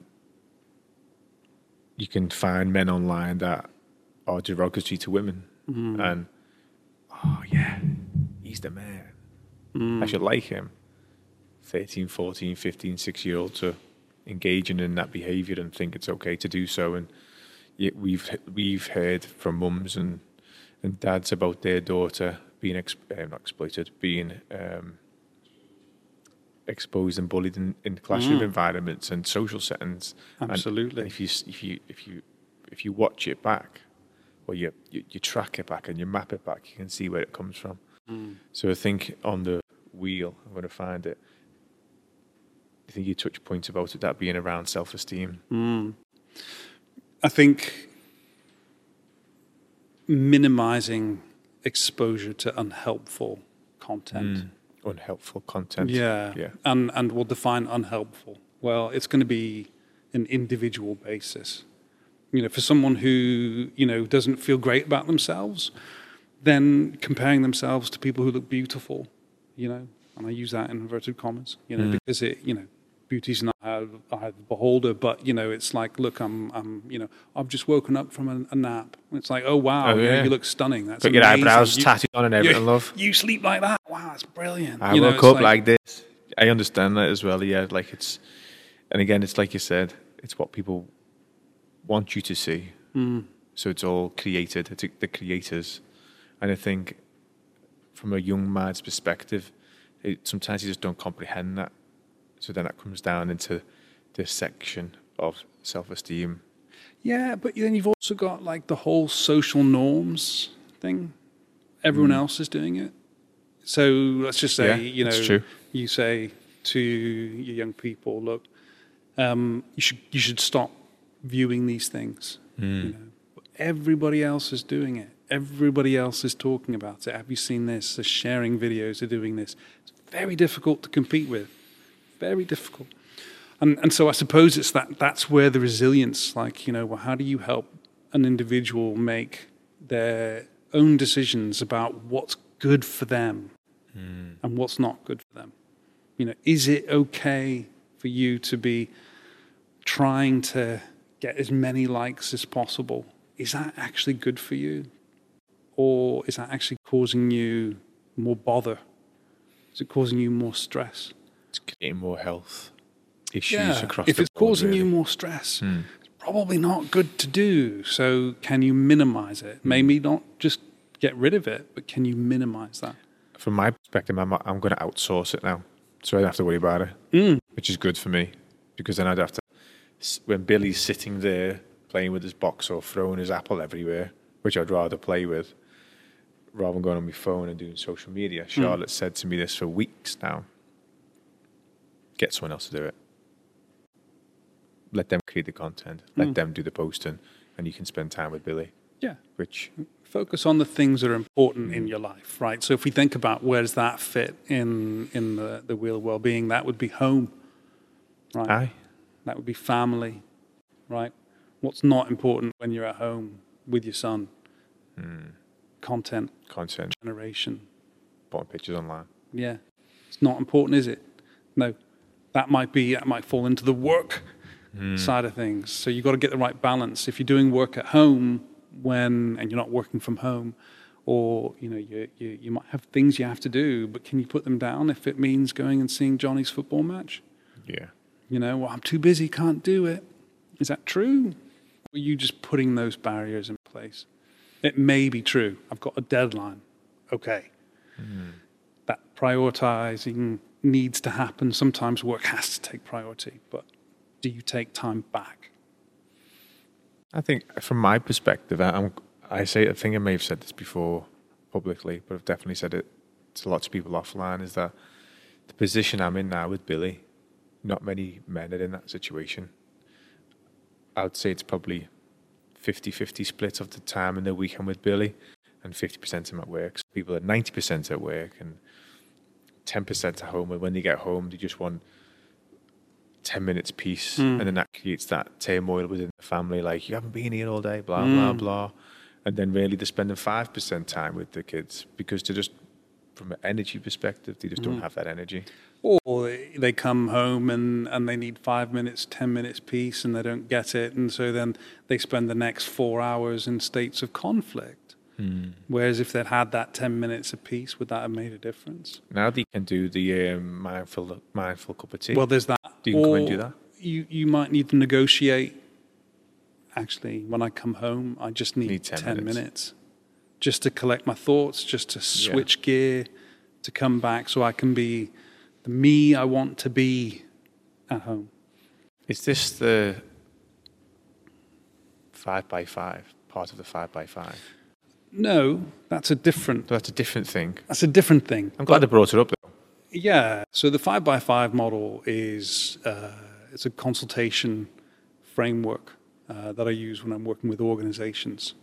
you can find men online that are derogatory to women, and oh yeah, he's the man. I should like him. 13, 14, 15, 6 year old to engaging in that behaviour and think it's okay to do so. And yet we've we've heard from mums and and dads about their daughter being ex- uh, not exploited, being um, exposed and bullied in, in classroom environments and social settings. Absolutely. And if you if you if you if you watch it back, or you, you you track it back and you map it back, you can see where it comes from. Mm. So I think on the wheel, I'm going to find it. I think you touch points about it, that being around self-esteem. Mm. I think minimizing exposure to unhelpful content. Mm. unhelpful content. Yeah. yeah. And and we'll define unhelpful. Well, it's going to be an individual basis. You know, for someone who, you know, doesn't feel great about themselves, then comparing themselves to people who look beautiful, you know, and I use that in inverted commas, you know, mm. because it, you know, beauty's not eye of eye the beholder, but you know, it's like, look, I'm, I'm, you know, I've just woken up from a, a nap. It's like, oh wow, Oh, you, know, yeah. you look stunning. That's your amazing. eyebrows You- tattooed on and everything, you, love. You sleep like that? Wow, that's brilliant. I You woke it's up like, this. I understand that as well. Yeah, like it's, and again, it's like you said, it's what people want you to see. Hmm. So it's all created. It's the creators, and I think, from a young man's perspective, it, sometimes you just don't comprehend that. So then that comes down into this section of self-esteem. Yeah, but then you've also got like the whole social norms thing. Everyone else is doing it. So let's just say, Yeah, you know, you say to your young people, look, um, you should you should stop viewing these things. Hmm. You know, everybody else is doing it. Everybody else is talking about it. Have you seen this? They're sharing videos. They're doing this. It's very difficult to compete with. Very difficult. And and so I suppose it's that that's where the resilience, like you know, well, how do you help an individual make their own decisions about what's good for them and what's not good for them? You know, is it okay for you to be trying to get as many likes as possible? Is that actually good for you, or is that actually causing you more bother? Is it causing you more stress? It's creating more health issues across if the If it's board, causing you really. Hmm. more stress, it's probably not good to do. So, can you minimize it? Hmm. Maybe not just get rid of it, but can you minimize that? from my perspective, I'm, I'm going to outsource it now, so I don't have to worry about it, Mm. which is good for me because then I'd have to. When Billy's sitting there playing with his box or throwing his apple everywhere, which I'd rather play with, rather than going on my phone and doing social media. Hmm. Charlotte said to me this for weeks now. Get someone else to do it. Let them create the content. Let hmm. them do the posting, and you can spend time with Billy. Yeah. Which Focus on the things that are important in hmm. your life, right? So, if we think about where does that fit in in the, the wheel of well-being, that would be home, right? aye, That would be family, right? What's not important when you're at home with your son? Hmm. Content content, generation. putting pictures online. Yeah. It's not important, is it? No. That might be that might fall into the work hmm. side of things. So you've got to get the right balance. If you're doing work at home when and you're not working from home, or you know, you, you you might have things you have to do, but can you put them down if it means going and seeing Johnny's football match? Yeah. You know, well, I'm too busy, can't do it. Is that true? Or are you just putting those barriers in place? It may be true. I've got a deadline. Okay. Mm-hmm. That prioritizing needs to happen. Sometimes work has to take priority, but do you take time back? I think from my perspective, I'm, I say, I think I may have said this before publicly, but I've definitely said it to lots of people offline, is that the position I'm in now with Billy, not many men are in that situation. I would say it's probably 50-50 split of the time in the weekend with Billy and 50% I'm at work. So people are 90% at work and 10% at home. And when they get home, they just want 10 minutes peace. Hmm. And then that creates that turmoil within the family. Like, you haven't been here all day, blah, blah, hmm. blah. And then really they're spending 5% time with the kids because they're just, from an energy perspective, they just don't have that energy. Or they- come home and, and they need five minutes, 10 minutes peace and they don't get it. And so then they spend the next four hours in states of conflict. Whereas if they'd had that 10 minutes of peace, would that have made a difference? Now they can do the um, mindful mindful cup of tea. Well, there's that. Do you come and do that? You, you might need to negotiate. Actually, when I come home, I just need, Need 10 10, minutes. minutes. Just to collect my thoughts, just to switch gear, to come back so I can be the me I want to be at home. Is this the five by five part of the five by five? No, that's a different. That's a different thing. That's a different thing. I'm glad they brought it up. Though. Yeah. So the five by five model is uh, it's a consultation framework uh, that I use when I'm working with organizations,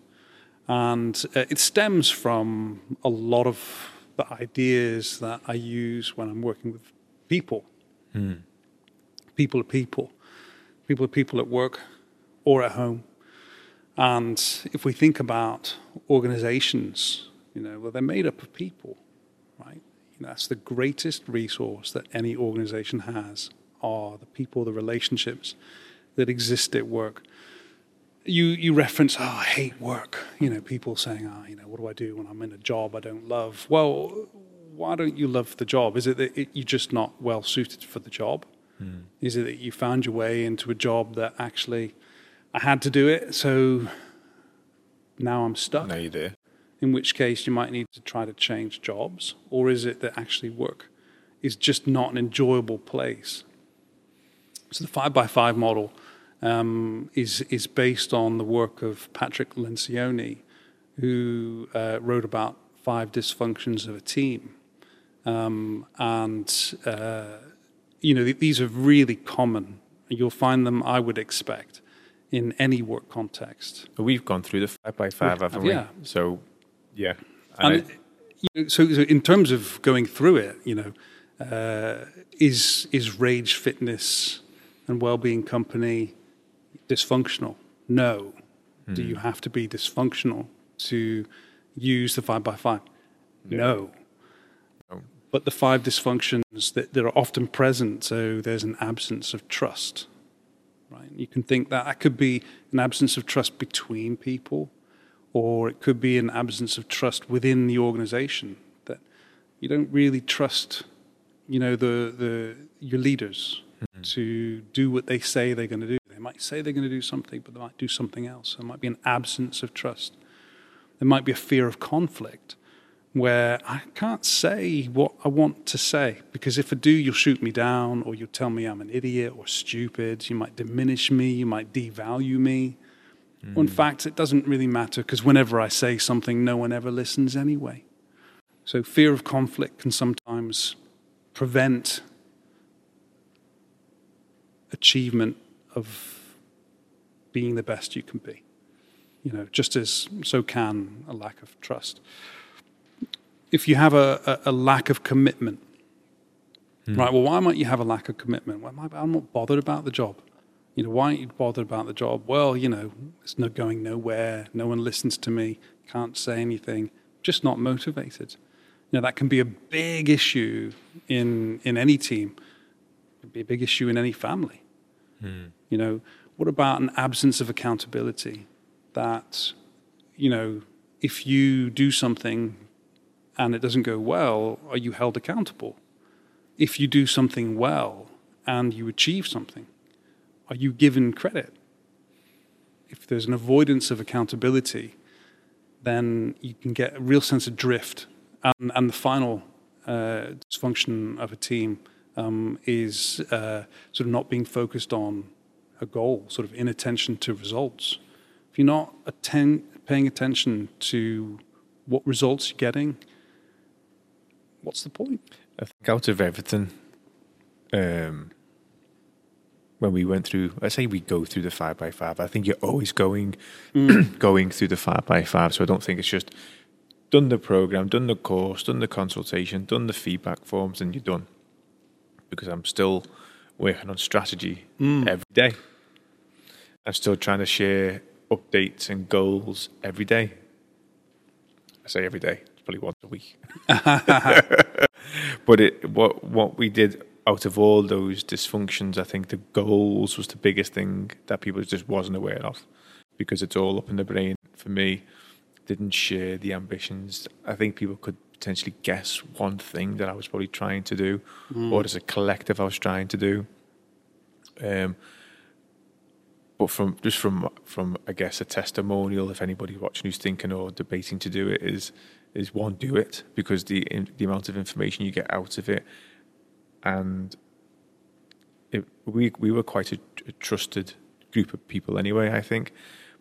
and uh, it stems from a lot of the ideas that I use when I'm working with people. People are people. People are people at work or at home. And if we think about organizations, you know, well, they're made up of people, right? You know, that's the greatest resource that any organization has are the people, the relationships that exist at work. You, you reference, oh, I hate work. You know, people saying, oh, you know, what do I do when I'm in a job I don't love? Well, why don't you love the job? Is it that it, you're just not well suited for the job? Hmm. Is it that you found your way into a job that actually I had to do it, so now I'm stuck? No, you do. in which case you might need to try to change jobs? Or is it that actually work is just not an enjoyable place? So the five by five model um, is is based on the work of Patrick Lencioni, who uh, wrote about five dysfunctions of a team, um, and uh, you know th- these are really common. You'll find them, I would expect, in any work context. We've gone through the five by five, haven't we? yeah. So, yeah. And And you know, so, so in terms of going through it, you know, uh, is is Rage Fitness and Wellbeing Company dysfunctional? No. Do hmm. you have to be dysfunctional to use the five by five? No. No. But the five dysfunctions that, that are often present, so there's an absence of trust. Right? You can think that that could be an absence of trust between people, or it could be an absence of trust within the organization that you don't really trust, you know, the, the your leaders hmm. to do what they say they're going to do. Might say they're going to do something, but they might do something else. There might be an absence of trust. There might be a fear of conflict where I can't say what I want to say because if I do, you'll shoot me down or you'll tell me I'm an idiot or stupid. You might diminish me, you might devalue me. Well, in hmm. fact, it doesn't really matter because whenever I say something, no one ever listens anyway. So, fear of conflict can sometimes prevent achievement of being the best you can be. You know, just as so can a lack of trust. If you have a, a, a lack of commitment, hmm. right? Well, why might you have a lack of commitment? Well, I'm not bothered about the job. You know, why aren't you bothered about the job? Well, you know, it's not going nowhere. No one listens to me. Can't say anything. Just not motivated. You know, that can be a big issue in in any team. It can be a big issue in any family. Hmm. You know, what about an absence of accountability? That, you know, if you do something and it doesn't go well, are you held accountable? If you do something well and you achieve something, are you given credit? If there's an avoidance of accountability, then you can get a real sense of drift. And, and the final uh, dysfunction of a team um, is uh, sort of not being focused on a goal, sort of inattention to results. If you're not atten- paying attention to what results you're getting, what's the point? I think out of everything, um, when we went through, I say we go through the five by five. I think you're always going, going through the five by five. So I don't think it's just done the program, done the course, done the consultation, done the feedback forms, and you're done. Because I'm still working on strategy mm. every day. I'm still trying to share updates and goals every day. I say every day. It's probably once a week. but it what what we did out of all those dysfunctions, I think the goals was the biggest thing that people just wasn't aware of, because it's all up in the brain for me. didn't share the ambitions. I think people could potentially guess one thing that I was probably trying to do, or as a collective I was trying to do. Um, but from just from from I guess a testimonial, if anybody watching who's thinking or debating to do it is is one do it because the in, the amount of information you get out of it, and it, we we were quite a, a trusted group of people anyway. I think,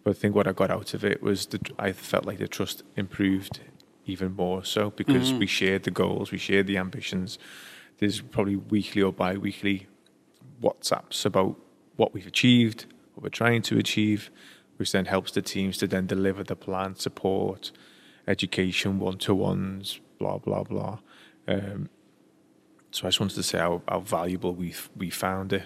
but I think what I got out of it was that I felt like the trust improved even more so because we shared the goals, we shared the ambitions. There's probably weekly or bi-weekly WhatsApps about what we've achieved, what we're trying to achieve, which then helps the teams to then deliver the plan, support, education, one-to-ones, blah blah blah. Um, so I just wanted to say how, how valuable we we found it,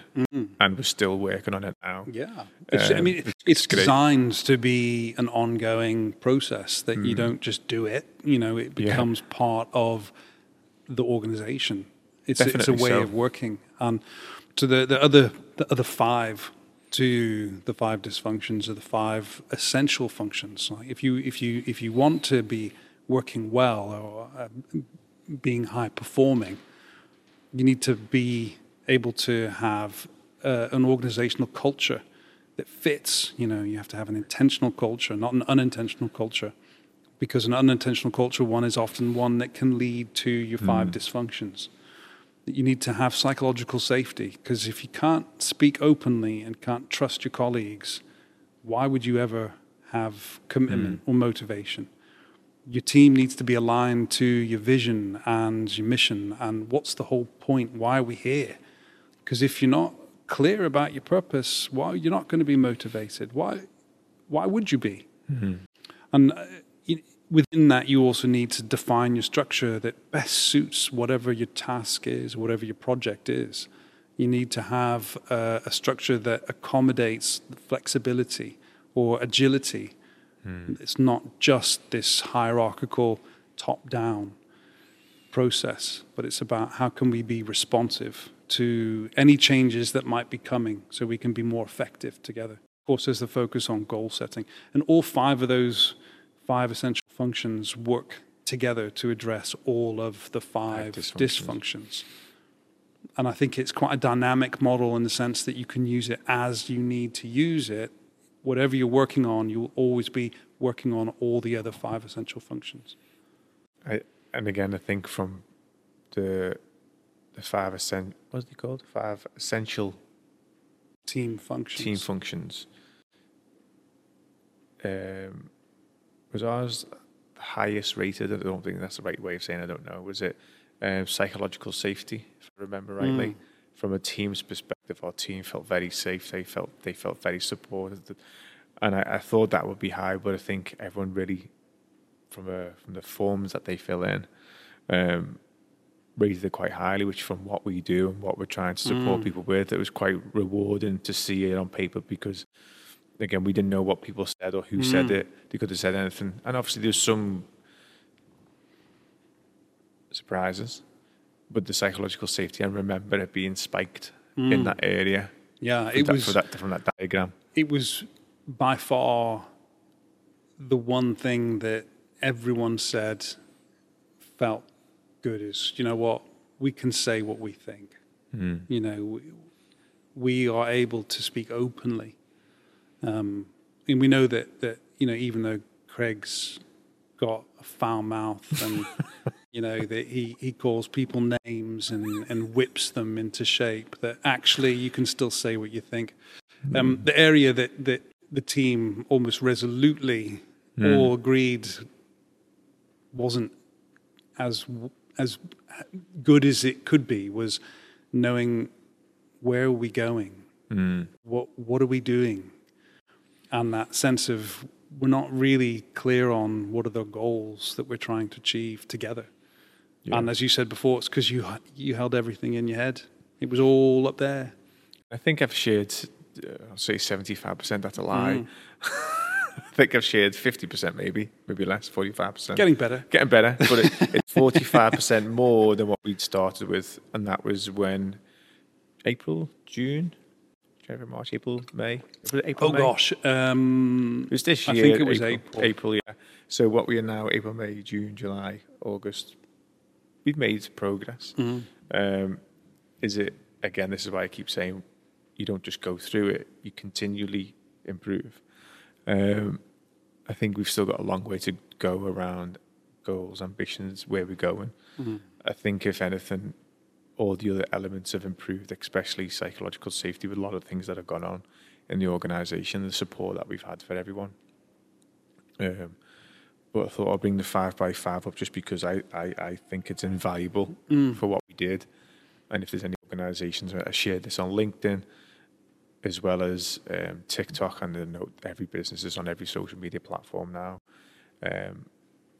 and we're still working on it now. Yeah, it's, I Um, mean, it's, it's designed to be an ongoing process that you don't just do it. You know, it Mm. Yeah. becomes part of the organization. It's it's a way so. of working. And to the the other the other five to the five dysfunctions are the five essential functions. Like if you if you if you want to be working well or uh, being high performing, you need to be able to have uh, an organizational culture that fits. You know, you have to have an intentional culture, not an unintentional culture, because an unintentional culture one is often one that can lead to your five dysfunctions. You need to have psychological safety because if you can't speak openly and can't trust your colleagues, why would you ever have commitment or motivation? Your team needs to be aligned to your vision and your mission. And what's the whole point? Why are we here? Because if you're not clear about your purpose why you're not going to be motivated. Why why would you be? And uh, within that you also need to define your structure that best suits whatever your task is whatever your project is. You need to have uh, a structure that accommodates flexibility or agility it's not just this hierarchical top down process, but it's about how can we be responsive to any changes that might be coming so we can be more effective together. Of course, there's the focus on goal setting. And all five of those five essential functions work together to address all of the five dysfunctions. dysfunctions. And I think it's quite a dynamic model in the sense that you can use it as you need to use it whatever you're working on, you will always be working on all the other five essential functions. I, and again, I think from the the five essen- what's it called? Five essential Team functions. team functions. Um, was ours the highest rated? I don't think that's the right way of saying. I don't know. Was it um, psychological safety? If I remember rightly, from a team's perspective, our team felt very safe. They felt they felt very supported, and I, I thought that would be high. But I think everyone really, from a from the forms that they fill in, um, rated it quite highly, which from what we do and what we're trying to support people with, it was quite rewarding to see it on paper because, again, we didn't know what people said or who said it. They could have said anything. And obviously, there's some surprises, but the psychological safety, I remember it being spiked in that area. Yeah, it that, was that, from that diagram. it was by far the one thing that everyone said felt good is you know what? We can say what we think. You know we, we are able to speak openly. Um, and we know that that you know even though Craig's got a foul mouth and you know that he, he calls people names and, and whips them into shape that actually you can still say what you think. Um, hmm. the area that, that the team almost resolutely hmm. all agreed wasn't as as good as it could be was knowing where are we going? Hmm. What what are we doing? And that sense of we're not really clear on what are the goals that we're trying to achieve together and as you said before it's because you you held everything in your head it was all up there I think I've shared, uh, I'll say 75%, that's a lie. I think I've shared 50%, maybe, maybe less, 45%. getting better Getting better, but it, it's 45% more than what we'd started with. And that was when April, June, January, March, April, May. April, oh May? gosh um, It was this year. I think it was April. April. April, yeah. So what we are now, April, May, June, July, August, we've made progress. Um, is it again? This is why I keep saying you don't just go through it; you continually improve. Um, I think we've still got a long way to go around goals, ambitions, where we're going. I think, if anything, all the other elements have improved, especially psychological safety, with a lot of things that have gone on in the organisation, the support that we've had for everyone. Um, but I thought I'll bring the five by five up just because I, I, I think it's invaluable for what we did. And if there's any organisations, that I shared this on LinkedIn as well as um, TikTok, and I know every business is on every social media platform now. Um,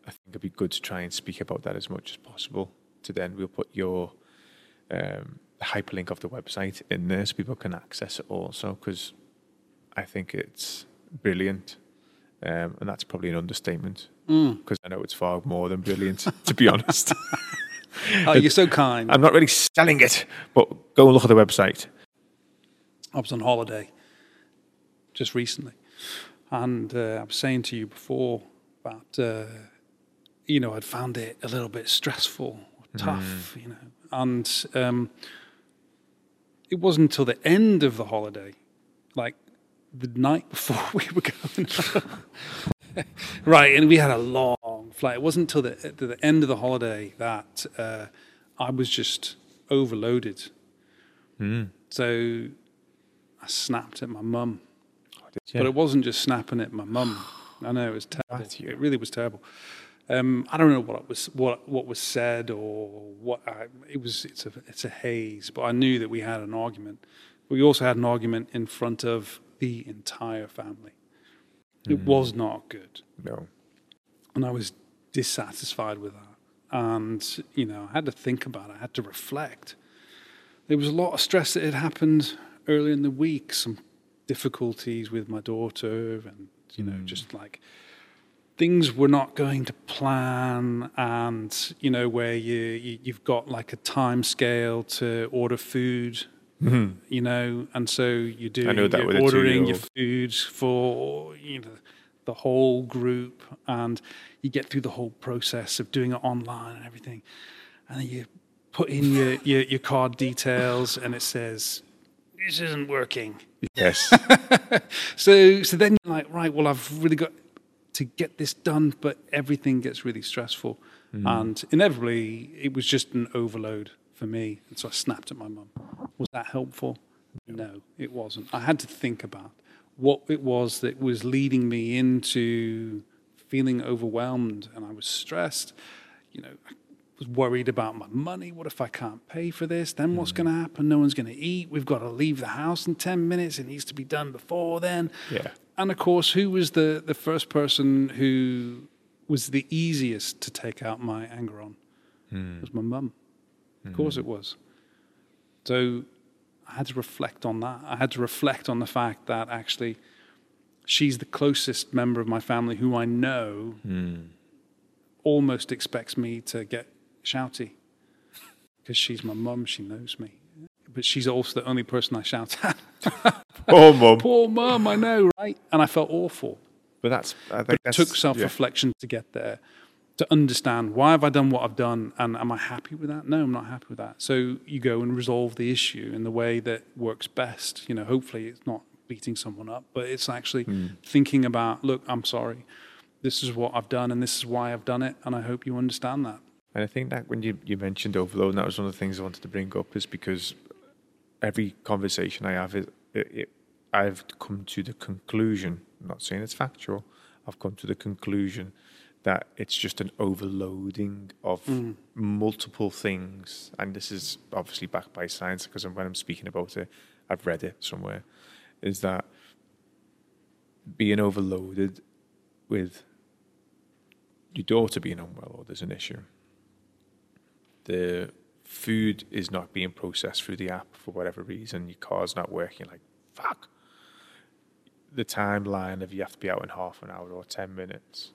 I think it'd be good to try and speak about that as much as possible. To then we'll put your um, hyperlink of the website in there so people can access it also because I think it's brilliant. Um, and that's probably an understatement because I know it's far more than brilliant, to be honest. Oh, you're so kind. I'm not really selling it, but go and look at the website. I was on holiday just recently, and uh, I was saying to you before that, uh, you know I'd found it a little bit stressful, or tough, you know, and um, it wasn't until the end of the holiday, like the night before we were going. right, and we had a long flight. It wasn't until the, the end of the holiday that uh, I was just overloaded. So I snapped at my mum. But it wasn't just snapping at my mum. I know it was terrible. It really was terrible. Um, I don't know what was what what was said or what I, it was. It's a it's a haze. But I knew that we had an argument. We also had an argument in front of the entire family. It was not good, No. and I was dissatisfied with that. And you know, I had to think about it. I had to reflect. There was a lot of stress that had happened earlier in the week. Some difficulties with my daughter, and you know, just like things were not going to plan and you know where you, you you've got like a time scale to order food mm-hmm. you know and so know that you're ordering your food for you know the whole group and you get through the whole process of doing it online and everything and then you put in your, your, your card details and it says this isn't working. Yes. so so then you're like, right, well, I've really got to get this done, but everything gets really stressful. Mm. And inevitably, it was just an overload for me. And so I snapped at my mum. Was that helpful? No, it wasn't. I had to think about what it was that was leading me into feeling overwhelmed and I was stressed. You know, I was worried about my money. What if I can't pay for this? Then what's mm. going to happen? No one's going to eat. We've got to leave the house in 10 minutes. It needs to be done before then. Yeah. And of course, who was the, the first person who was the easiest to take out my anger on? Hmm. It was my mum. Of course hmm. it was. So I had to reflect on that. I had to reflect on the fact that actually she's the closest member of my family who I know hmm. almost expects me to get shouty because she's my mum. She knows me. But she's also the only person I shout at. oh, mum. Poor mum, I know, right? And I felt awful. But that's. I think But it took self-reflection to get there, to understand why have I done what I've done, and am I happy with that? No, I'm not happy with that. So you go and resolve the issue in the way that works best. You know, hopefully it's not beating someone up, but it's actually hmm. thinking about, look, I'm sorry, this is what I've done, and this is why I've done it, and I hope you understand that. And I think that when you, you mentioned overload, and that was one of the things I wanted to bring up, is because every conversation I have, it, it, it, I've come to the conclusion, I'm not saying it's factual, I've come to the conclusion that it's just an overloading of hmm. multiple things. And this is obviously backed by science because when I'm speaking about it, I've read it somewhere, is that being overloaded with your daughter being unwell or there's an issue the food is not being processed through the app for whatever reason, your car's not working, like, fuck. The timeline of you have to be out in half an hour or 10 minutes.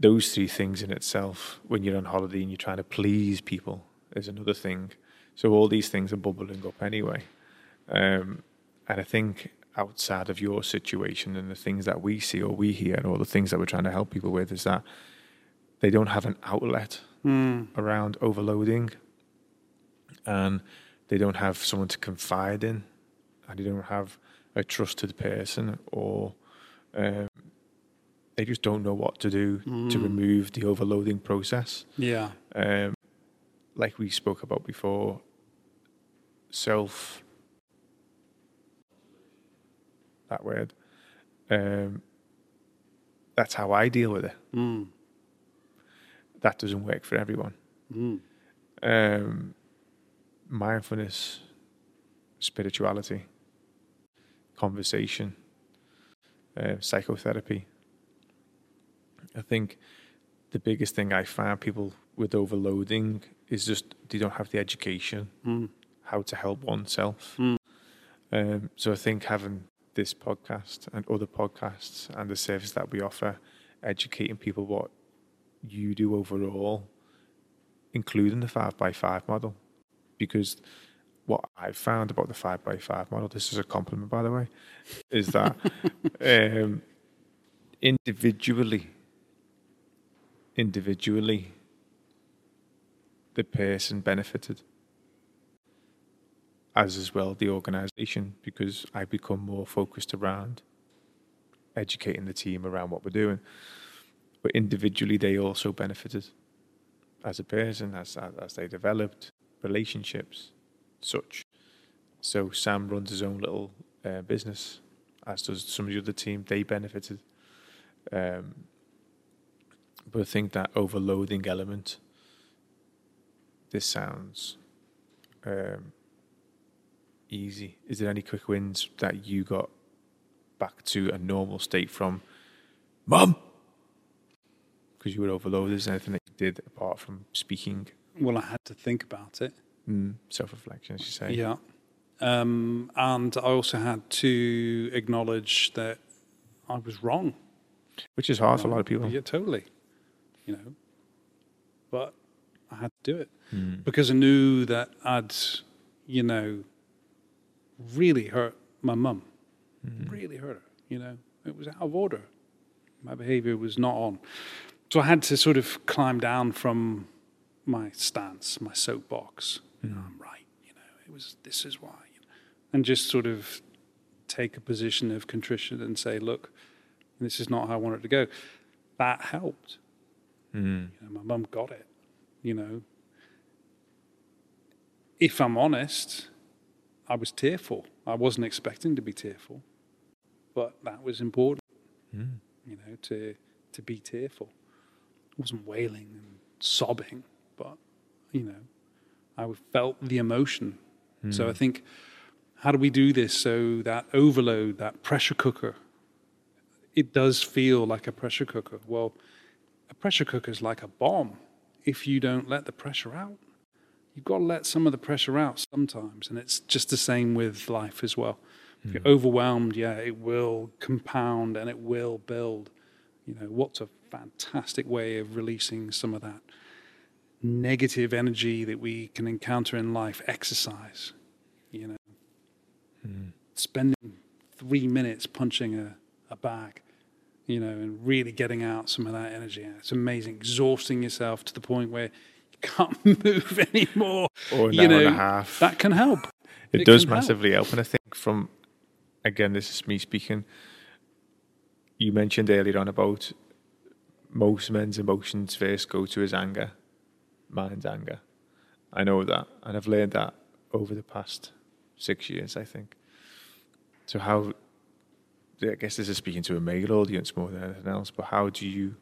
Those three things in itself, when you're on holiday and you're trying to please people, is another thing. So all these things are bubbling up anyway. Um, and I think outside of your situation and the things that we see or we hear or the things that we're trying to help people with is that they don't have an outlet around overloading and they don't have someone to confide in and they don't have a trusted person or um, they just don't know what to do to remove the overloading process Yeah. um, like we spoke about before, self, that word, um, that's how I deal with it. Mm. That doesn't work for everyone. Mm. Um, mindfulness, spirituality, conversation, uh, psychotherapy. I think the biggest thing I find people with overloading is just they don't have the education Mm. how to help oneself. Mm. Um, so I think having this podcast and other podcasts and the service that we offer, educating people what you do overall, including the five by five model, because what I've found about the five by five model, this is a compliment by the way, is that um, individually, individually, the person benefited as as well the organization because I become more focused around educating the team around what we're doing. But individually, they also benefited as a person, as as they developed relationships, such. So Sam runs his own little uh, business, as does some of the other team. They benefited. Um, but I think that overloading element. This sounds um, easy. Is there any quick wins that you got back to a normal state from mum? Because you were overloaded. Is there anything that you did apart from speaking? Well, I had to think about it. Mm, Self reflection, as you say. Yeah. Um, and I also had to acknowledge that I was wrong. Which is hard for a lot of people. Yeah, totally. You know, but I had to do it Mm. because I knew that I'd, you know, really hurt my mum. Mm. Really hurt her. You know, it was out of order. My behaviour was not on. So I had to sort of climb down from my stance, my soapbox. You know, I'm right. You know, it was this is why, you know, and just sort of take a position of contrition and say, look, this is not how I want it to go. That helped. Mm. You know, my mum got it. You know, if I'm honest, I was tearful. I wasn't expecting to be tearful, but that was important. Mm. You know, to to be tearful. I wasn't wailing and sobbing, but you know, I felt the emotion. So I hmm. think, how do we do this so that overload, that pressure cooker, it does feel like a pressure cooker. Well, a pressure cooker is like a bomb. If you don't let the pressure out, you've got to let some of the pressure out sometimes. And it's just the same with life as well. If you're hmm. overwhelmed, yeah, it will compound and it will build. You know, what's a fantastic way of releasing some of that negative energy that we can encounter in life? Exercise. You know, mm. spending three minutes punching a, a bag, you know, and really getting out some of that energy. It's amazing. Exhausting yourself to the point where you can't move anymore. Or an you hour know, and a half. That can help. It, It does can help. massively help. And I think from, again, this is me speaking. You mentioned earlier on about most men's emotions first go to his anger, mine's anger. I know that. And I've learned that over the past six years, I think. So, how, I guess this is speaking to a male audience more than anything else, but how do you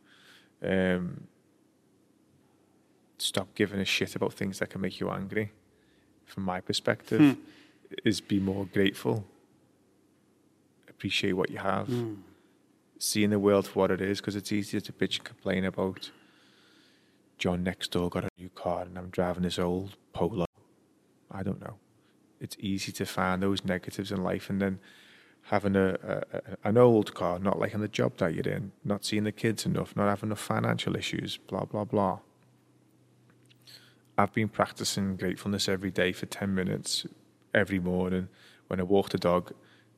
um, stop giving a shit about things that can make you angry? From my perspective, is be more grateful, appreciate what you have, seeing the world for what it is, because it's easier to bitch and complain about. John next door got a new car and I'm driving this old Polo. I don't know. It's easy to find those negatives in life and then having a, a, a an old car, not liking the job that you're in, not seeing the kids enough, not having enough financial issues, blah blah blah. I've been practicing gratefulness every day for ten minutes every morning when I walk the dog,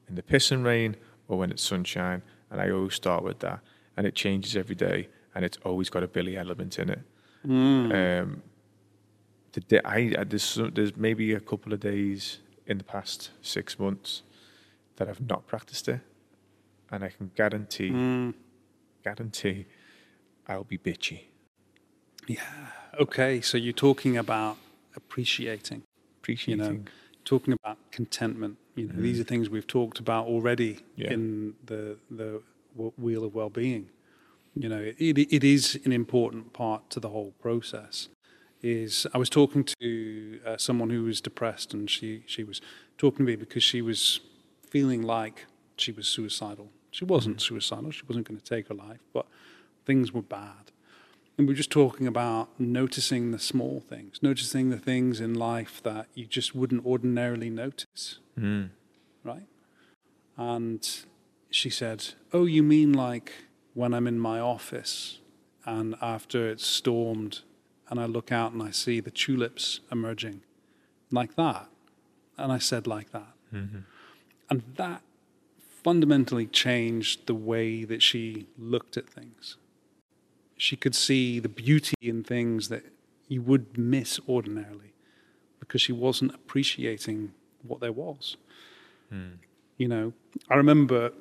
in the pissing rain or when it's sunshine, and I always start with that, and it changes every day, and it's always got a Billy element in it. Um, the day, I, there's there's maybe a couple of days in the past six months that I've not practiced it, and I can guarantee guarantee I'll be bitchy. Yeah. Okay. So you're talking about appreciating. you Appreciating. know, talking about contentment. You know, these are things we've talked about already Yeah. in the the wheel of well-being. You know, it, it, is an important part to the whole process. Is I was talking to uh, someone who was depressed, and she she was talking to me because she was feeling like she was suicidal. She wasn't suicidal. She wasn't going to take her life, but things were bad. And we were just talking about noticing the small things, noticing the things in life that you just wouldn't ordinarily notice, Mm. right? And she said, Oh, you mean like when I'm in my office and after it's stormed and I look out and I see the tulips emerging, like that? And I said, Like that. And that fundamentally changed the way that she looked at things she could see the beauty in things that you would miss ordinarily because she wasn't appreciating what there was. Hmm. You know, I remember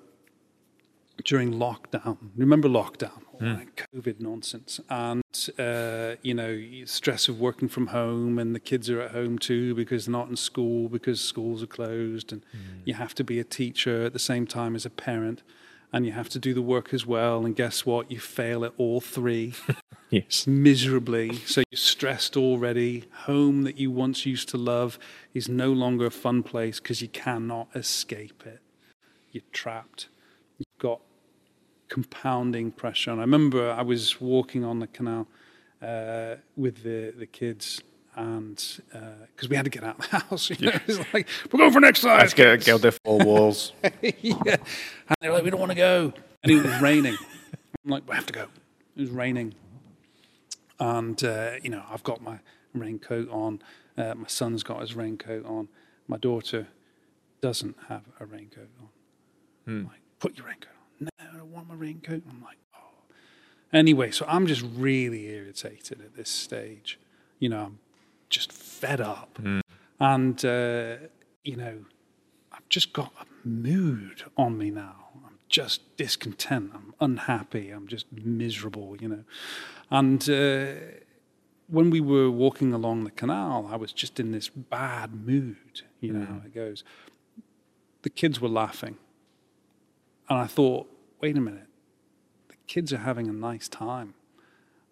during lockdown, remember lockdown, all hmm. that COVID nonsense, and, uh, you know, stress of working from home, and the kids are at home too because they're not in school because schools are closed, and hmm. you have to be a teacher at the same time as a parent. And you have to do the work as well. And guess what? You fail at all three Yes. miserably. So you're stressed already. Home that you once used to love is no longer a fun place because you cannot escape it. You're trapped. You've got compounding pressure. And I remember I was walking on the canal uh, with the, the kids. And because we had to get out of the house, you know, it's like we're going for an exercise. Let's get, get out there four walls. yeah. And they're like, we don't want to go. And it was raining. I'm like, we have to go. It was raining. And, uh, you know, I've got my raincoat on. Uh, my son's got his raincoat on. My daughter doesn't have a raincoat on. I'm like, put your raincoat on. No, I don't want my raincoat. I'm like, oh. Anyway, so I'm just really irritated at this stage. You know, I'm just fed up. And, uh, you know, I've just got a mood on me now. I'm just discontent. I'm unhappy. I'm just miserable, you know. And uh, when we were walking along the canal, I was just in this bad mood. You know how it goes. The kids were laughing. And I thought, wait a minute. The kids are having a nice time.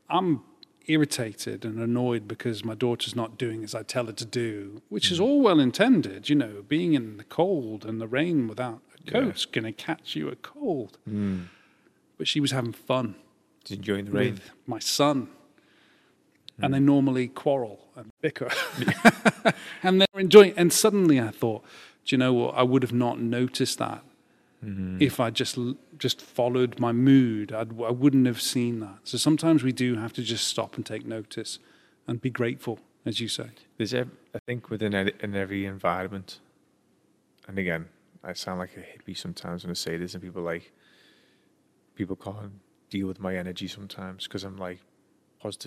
I'm irritated and annoyed because my daughter's not doing as I tell her to do, which is hmm. all well intended. You know, being in the cold and the rain without a coat's going to catch you a cold. Hmm. But she was having fun Just enjoying the rain. with my son. And they hmm. normally quarrel and bicker. and they're enjoying And suddenly I thought, do you know what? I would have not noticed that Mm-hmm. if I just just followed my mood. I'd, I wouldn't have seen that. So sometimes we do have to just stop and take notice and be grateful, as you say. There's, I think, within in every environment, and again, I sound like a hippie sometimes when I say this, and people like, people can't deal with my energy sometimes because I'm like positive